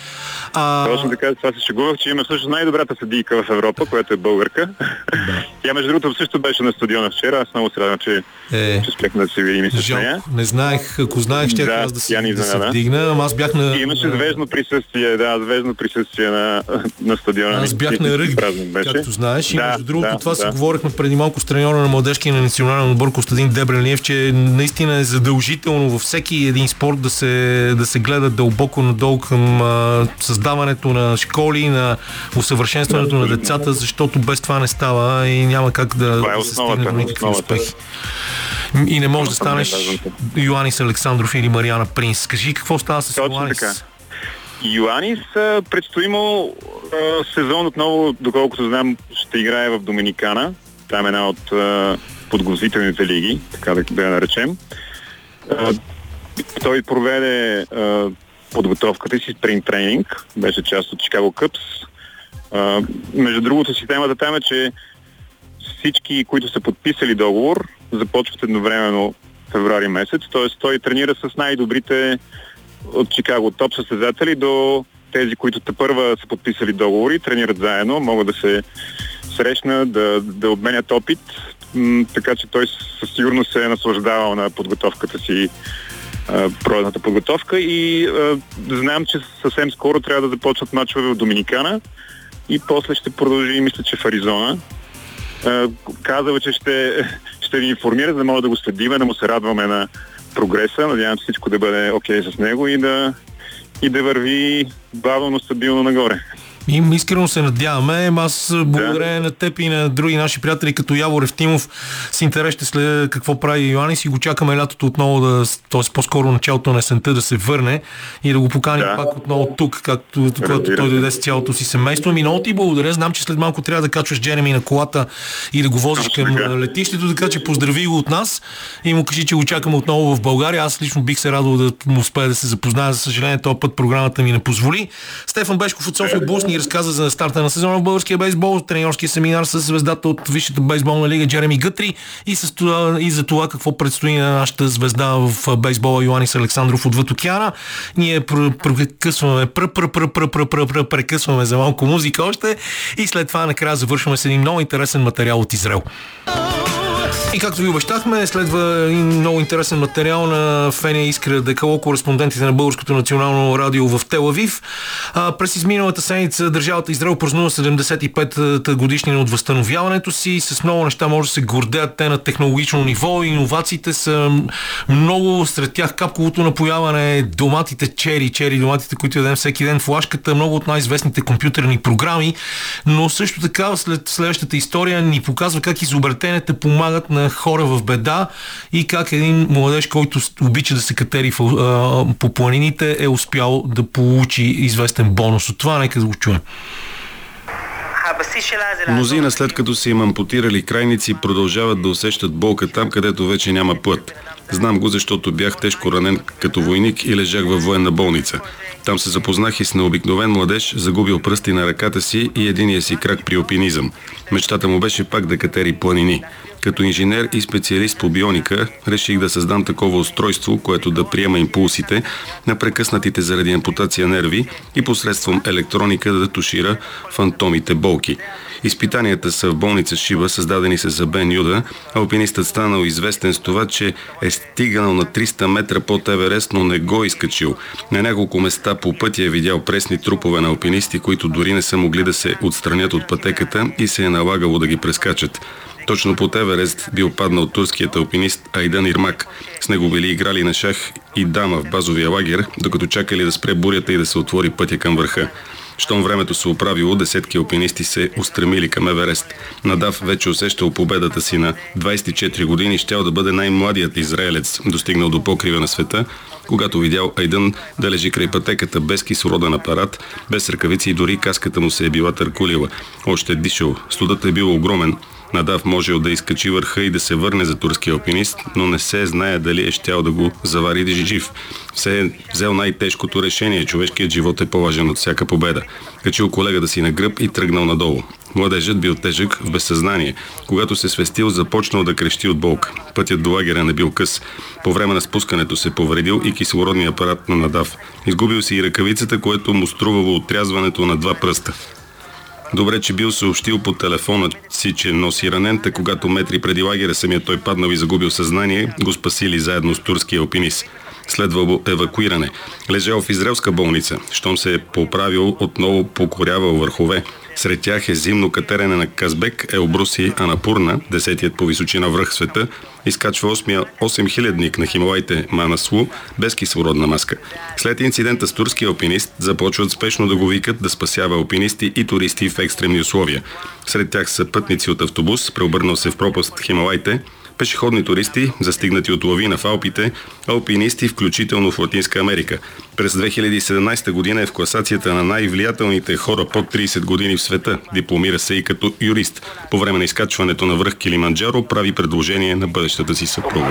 А... Точно така, това се шегувах, че има също най-добрата съдийка в Европа, която е българка. Да. Тя между другото също беше на стадиона вчера, аз много се радвам, че, е... че успяхме да се видим и с нея. Не знаех, ако знаех, ще да, аз да, се, да се вдигна, ама аз бях на... И имаше звездно присъствие, да, звездно присъствие на, на стадиона. Аз бях на ръгби, както знаеш, и между другото това си говорихме преди малко с треньора на младежкия на национален отбор Костадин Дебрелиев, че наистина е задължително във всеки един спорт да се, да се гледа дълбоко надолу към а, създаването на школи, на усъвършенстването на децата, защото без това не става и няма как да, е да се стигне до никакви успехи. И не може да станеш Йоанис Александров или Мариана Принс. Кажи какво става с Йоанис? Йоанис предстои му сезон отново, доколкото знам, ще играе в Доминикана. Там една от подготвителните лиги, така да, да я наречем. той проведе подготовката си, спринт тренинг, беше част от Cubs. А, между другото, системата там е, че всички, които са подписали договор, започват едновременно феврари месец, т.е. той тренира с най-добрите от Чикаго топ състезатели до тези, които те първа са подписали договори, тренират заедно, могат да се срещнат, да, да обменят опит, така че той със сигурност се е наслаждавал на подготовката си пролетната подготовка и а, знам, че съвсем скоро трябва да започнат мачове в Доминикана и после ще продължи, мисля, че в Аризона. А, казва, че ще, ще ви информира, за да може да го следиме, да му се радваме на прогреса. Надявам се всичко да бъде окей okay с него и да, и да върви бавно, но стабилно нагоре. И искрено се надяваме. Аз благодаря да. на теб и на други наши приятели, като Явор Евтимов, с интерес ще след какво прави Йоанис и го чакаме лятото отново да, т.е. по-скоро началото на есента да се върне и да го поканим да. пак отново тук, както когато той дойде с цялото си семейство. Ми много ти благодаря. Знам, че след малко трябва да качваш Джереми на колата и да го возиш към летището, така че поздрави го от нас и му кажи, че го чакаме отново в България. Аз лично бих се радвал да му успея да се запозная. За съжаление, този път програмата ми не позволи. Стефан Бешков от София Бус ни разказа за старта на сезона в българския бейсбол, тренерския семинар с звездата от Висшата бейсболна лига Джереми Гътри и, с това, и за това какво предстои на нашата звезда в бейсбола Йоанис Александров отвъд океана. Ние прекъсваме, прекъсваме за малко музика още и след това накрая завършваме с един много интересен материал от Израел. И както ви обещахме, следва един много интересен материал на Фения Искра Декало, кореспондентите на Българското национално радио в Телавив. През изминалата седмица държавата Израел празнува 75-та годишнина от възстановяването си. С много неща може да се гордеят те на технологично ниво. Иновациите са много, сред тях капковото напояване, доматите чери, чери доматите, които ядем всеки ден, флашката, много от най-известните компютърни програми, но също така след следващата история ни показва как изобретенията помагат на хора в беда и как един младеж, който обича да се катери по планините, е успял да получи известен бонус от това. Нека да го чуем. Мнозина след като са им ампутирали крайници продължават да усещат болка там, където вече няма път. Знам го, защото бях тежко ранен като войник и лежах във военна болница. Там се запознах и с необикновен младеж, загубил пръсти на ръката си и единия си крак при опинизъм. Мечтата му беше пак да катери планини. Като инженер и специалист по бионика, реших да създам такова устройство, което да приема импулсите на прекъснатите заради ампутация нерви и посредством електроника да тушира фантомите болки. Изпитанията са в болница Шива, създадени с Бен Юда. Алпинистът станал известен с това, че е стигнал на 300 метра под Еверест, но не го изкачил. На няколко места по пътя е видял пресни трупове на алпинисти, които дори не са могли да се отстранят от пътеката и се е налагало да ги прескачат. Точно под Еверест бил паднал турският алпинист Айдан Ирмак. С него били играли на шах и дама в базовия лагер, докато чакали да спре бурята и да се отвори пътя към върха. Щом времето се оправило, десетки алпинисти се устремили към Еверест. Надав вече усещал победата си на 24 години, щял да бъде най-младият израелец, достигнал до покрива на света, когато видял Айдън да лежи край пътеката без кислороден апарат, без ръкавици и дори каската му се е била търкулила. Още е дишал. Студът е бил огромен. Надав можел да изкачи върха и да се върне за турски алпинист, но не се знае дали е щял да го завари да жив. Все е взел най-тежкото решение. Човешкият живот е по-важен от всяка победа. Качил колегата си на гръб и тръгнал надолу. Младежът бил тежък в безсъзнание. Когато се свестил, започнал да крещи от болка. Пътят до лагеря не бил къс. По време на спускането се повредил и кислородния апарат на надав. Изгубил си и ръкавицата, което му струвало отрязването на два пръста. Добре, че бил съобщил по телефона си, че носи ранен, когато метри преди лагеря самия той паднал и загубил съзнание, го спасили заедно с турския алпинист. Следвало евакуиране. Лежал в израелска болница. Щом се е поправил, отново покорявал върхове. Сред тях е зимно катерене на Казбек, Елбрус и Анапурна, десетият по височина връх света, изкачва 8 8000-ник на Хималайте Манаслу без кислородна маска. След инцидента с турски алпинист започват спешно да го викат да спасява алпинисти и туристи в екстремни условия. Сред тях са пътници от автобус, преобърнал се в пропаст Хималайте, пешеходни туристи, застигнати от лавина в Алпите, алпинисти, включително в Латинска Америка. През 2017 година е в класацията на най-влиятелните хора под 30 години в света. Дипломира се и като юрист. По време на изкачването на връх Килиманджаро прави предложение на бъдещата си съпруга.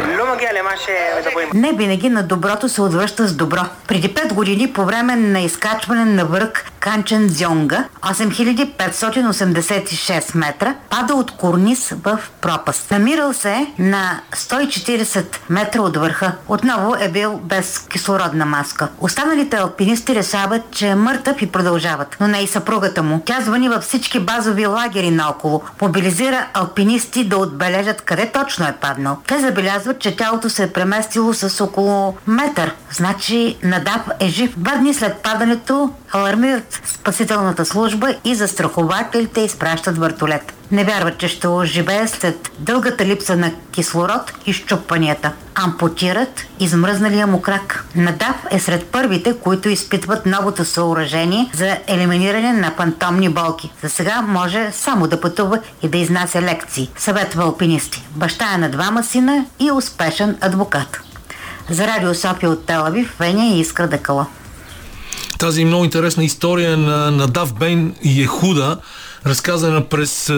Не винаги на доброто се отвръща с добро. Преди 5 години по време на изкачване на връх Канчен Дзьонга, 8586 метра, пада от корнис в пропаст. Намирал се на 140 метра от върха. Отново е бил без кислородна маска. Останалите алпинисти решават, че е мъртъв и продължават. Но не и съпругата му. Тя звъни във всички базови лагери наоколо. Мобилизира алпинисти да отбележат къде точно е паднал. Те забелязват, че тялото се е преместило с около метър. Значи Надав е жив. Два дни след падането алармират спасителната служба и застрахователите изпращат въртолет. Не вярват, че ще оживее след дългата липса на кислород и щупванията. Ампутират измръзналия му крак. Надав е сред първите, които изпитват новото съоръжение за елиминиране на фантомни болки. За сега може само да пътува и да изнася лекции. Съветва алпинисти. Баща е на двама сина и успешен адвокат. За Радио София от Телавив, Веня и Искра Декала. Тази много интересна история на, на Дав Бейн и Ехуда разказана през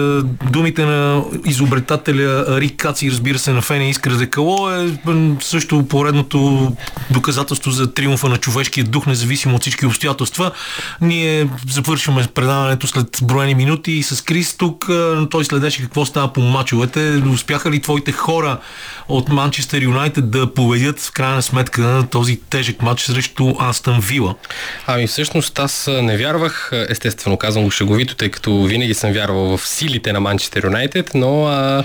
думите на изобретателя Рик Каци, разбира се, на Фене Искра Зекало, е също поредното доказателство за триумфа на човешкия дух, независимо от всички обстоятелства. Ние завършваме предаването след броени минути и с Крис тук той следеше какво става по мачовете. Успяха ли твоите хора от Манчестър Юнайтед да победят в крайна сметка на този тежък матч срещу Астън Вила? Ами всъщност аз не вярвах, естествено казвам го шеговито, тъй като винаги съм вярвал в силите на Манчестър Юнайтед, но а,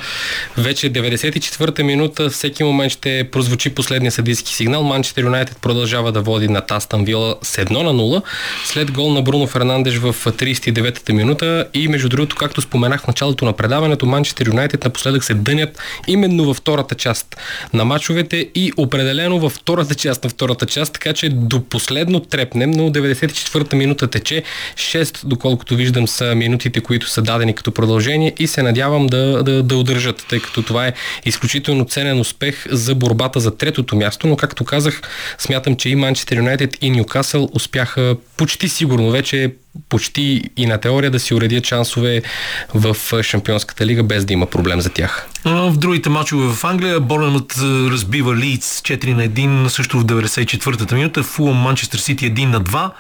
вече 94-та минута всеки момент ще прозвучи последния съдийски сигнал. Манчестър Юнайтед продължава да води на Астан Вила с 1 на 0 след гол на Бруно Фернандеш в 39-та минута и между другото, както споменах в началото на предаването, Манчестър Юнайтед напоследък се дънят именно във втората част на мачовете и определено във втората част на втората част, така че до последно трепнем, но 94-та минута тече 6, доколкото виждам са минутите, които са дадени като продължение и се надявам да, да, да удържат, тъй като това е изключително ценен успех за борбата за третото място, но както казах, смятам, че и Манчестър Юнайтед и Ньюкасъл успяха почти сигурно вече почти и на теория да си уредят шансове в Шампионската лига, без да има проблем за тях. В другите мачове в Англия Борнемът разбива Лийдс 4 на 1, също в 94-та минута, Фулъм Манчестър Сити 1 на 2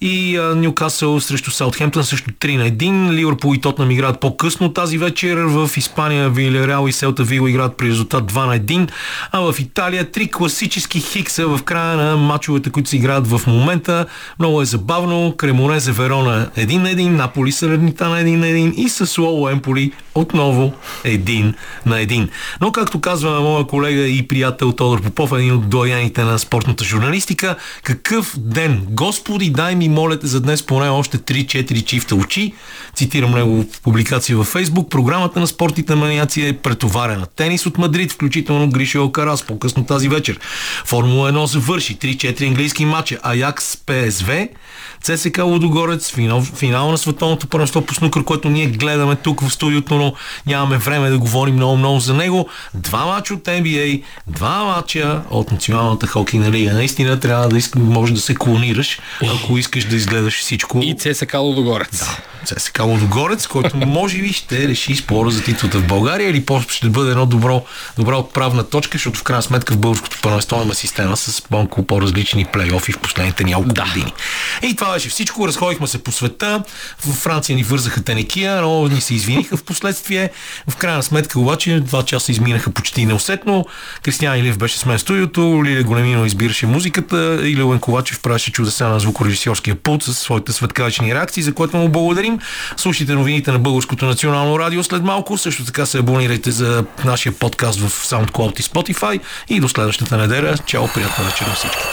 и Ньюкасъл срещу Саутхемптън също 3 на 1. Ливърпул и Тотнам играят по-късно тази вечер. В Испания Вилереал и Селта Виго играят при резултат 2 на 1. А в Италия три класически хикса в края на мачовете, които се играят в момента. Много е забавно. Кремонезе Верона 1 на 1, Наполи Сърнита на 1 на 1 и с Лоло Емполи отново 1 на 1. Но както казва моя колега и приятел Тодор Попов, един от дояните на спортната журналистика, какъв ден! Господи, дай ми молете за днес поне още 3-4 чифта очи. Цитирам него в публикация във Фейсбук. Програмата на спортите маниаци е претоварена. Тенис от Мадрид, включително Гриша Окарас, по-късно тази вечер. Формула 1 завърши. 3-4 английски матча. Аякс ПСВ, ЦСК Лудогорец, финал, финал на световното първенство по снукър, което ние гледаме тук в студиото, но нямаме време да говорим много-много за него. Два мача от NBA, два мача от Националната хокейна лига. Наистина трябва да иска, може да се клонираш, ако искаш да изгледаш всичко. И ЦСК Лудогорец. Да. ЦСК Лудогорец, който може би ще реши спора за титлата в България или просто ще бъде едно добро, добра отправна точка, защото в крайна сметка в българското първенство има система с малко по-различни плейофи в последните няколко да. години. И това беше всичко. Разходихме се по света. В Франция ни вързаха тенекия, но ни се извиниха в последствие. В крайна сметка обаче два часа изминаха почти неусетно. Кристиан Илев беше с мен в студиото, Лилия Големино избираше музиката и Леуен Ковачев правеше чудеса на звукорежисьорския пулт с своите светкавични реакции, за което му благодарим. Слушайте новините на Българското национално радио след малко. Също така се абонирайте за нашия подкаст в SoundCloud и Spotify. И до следващата неделя. Чао, приятна вечер на всички.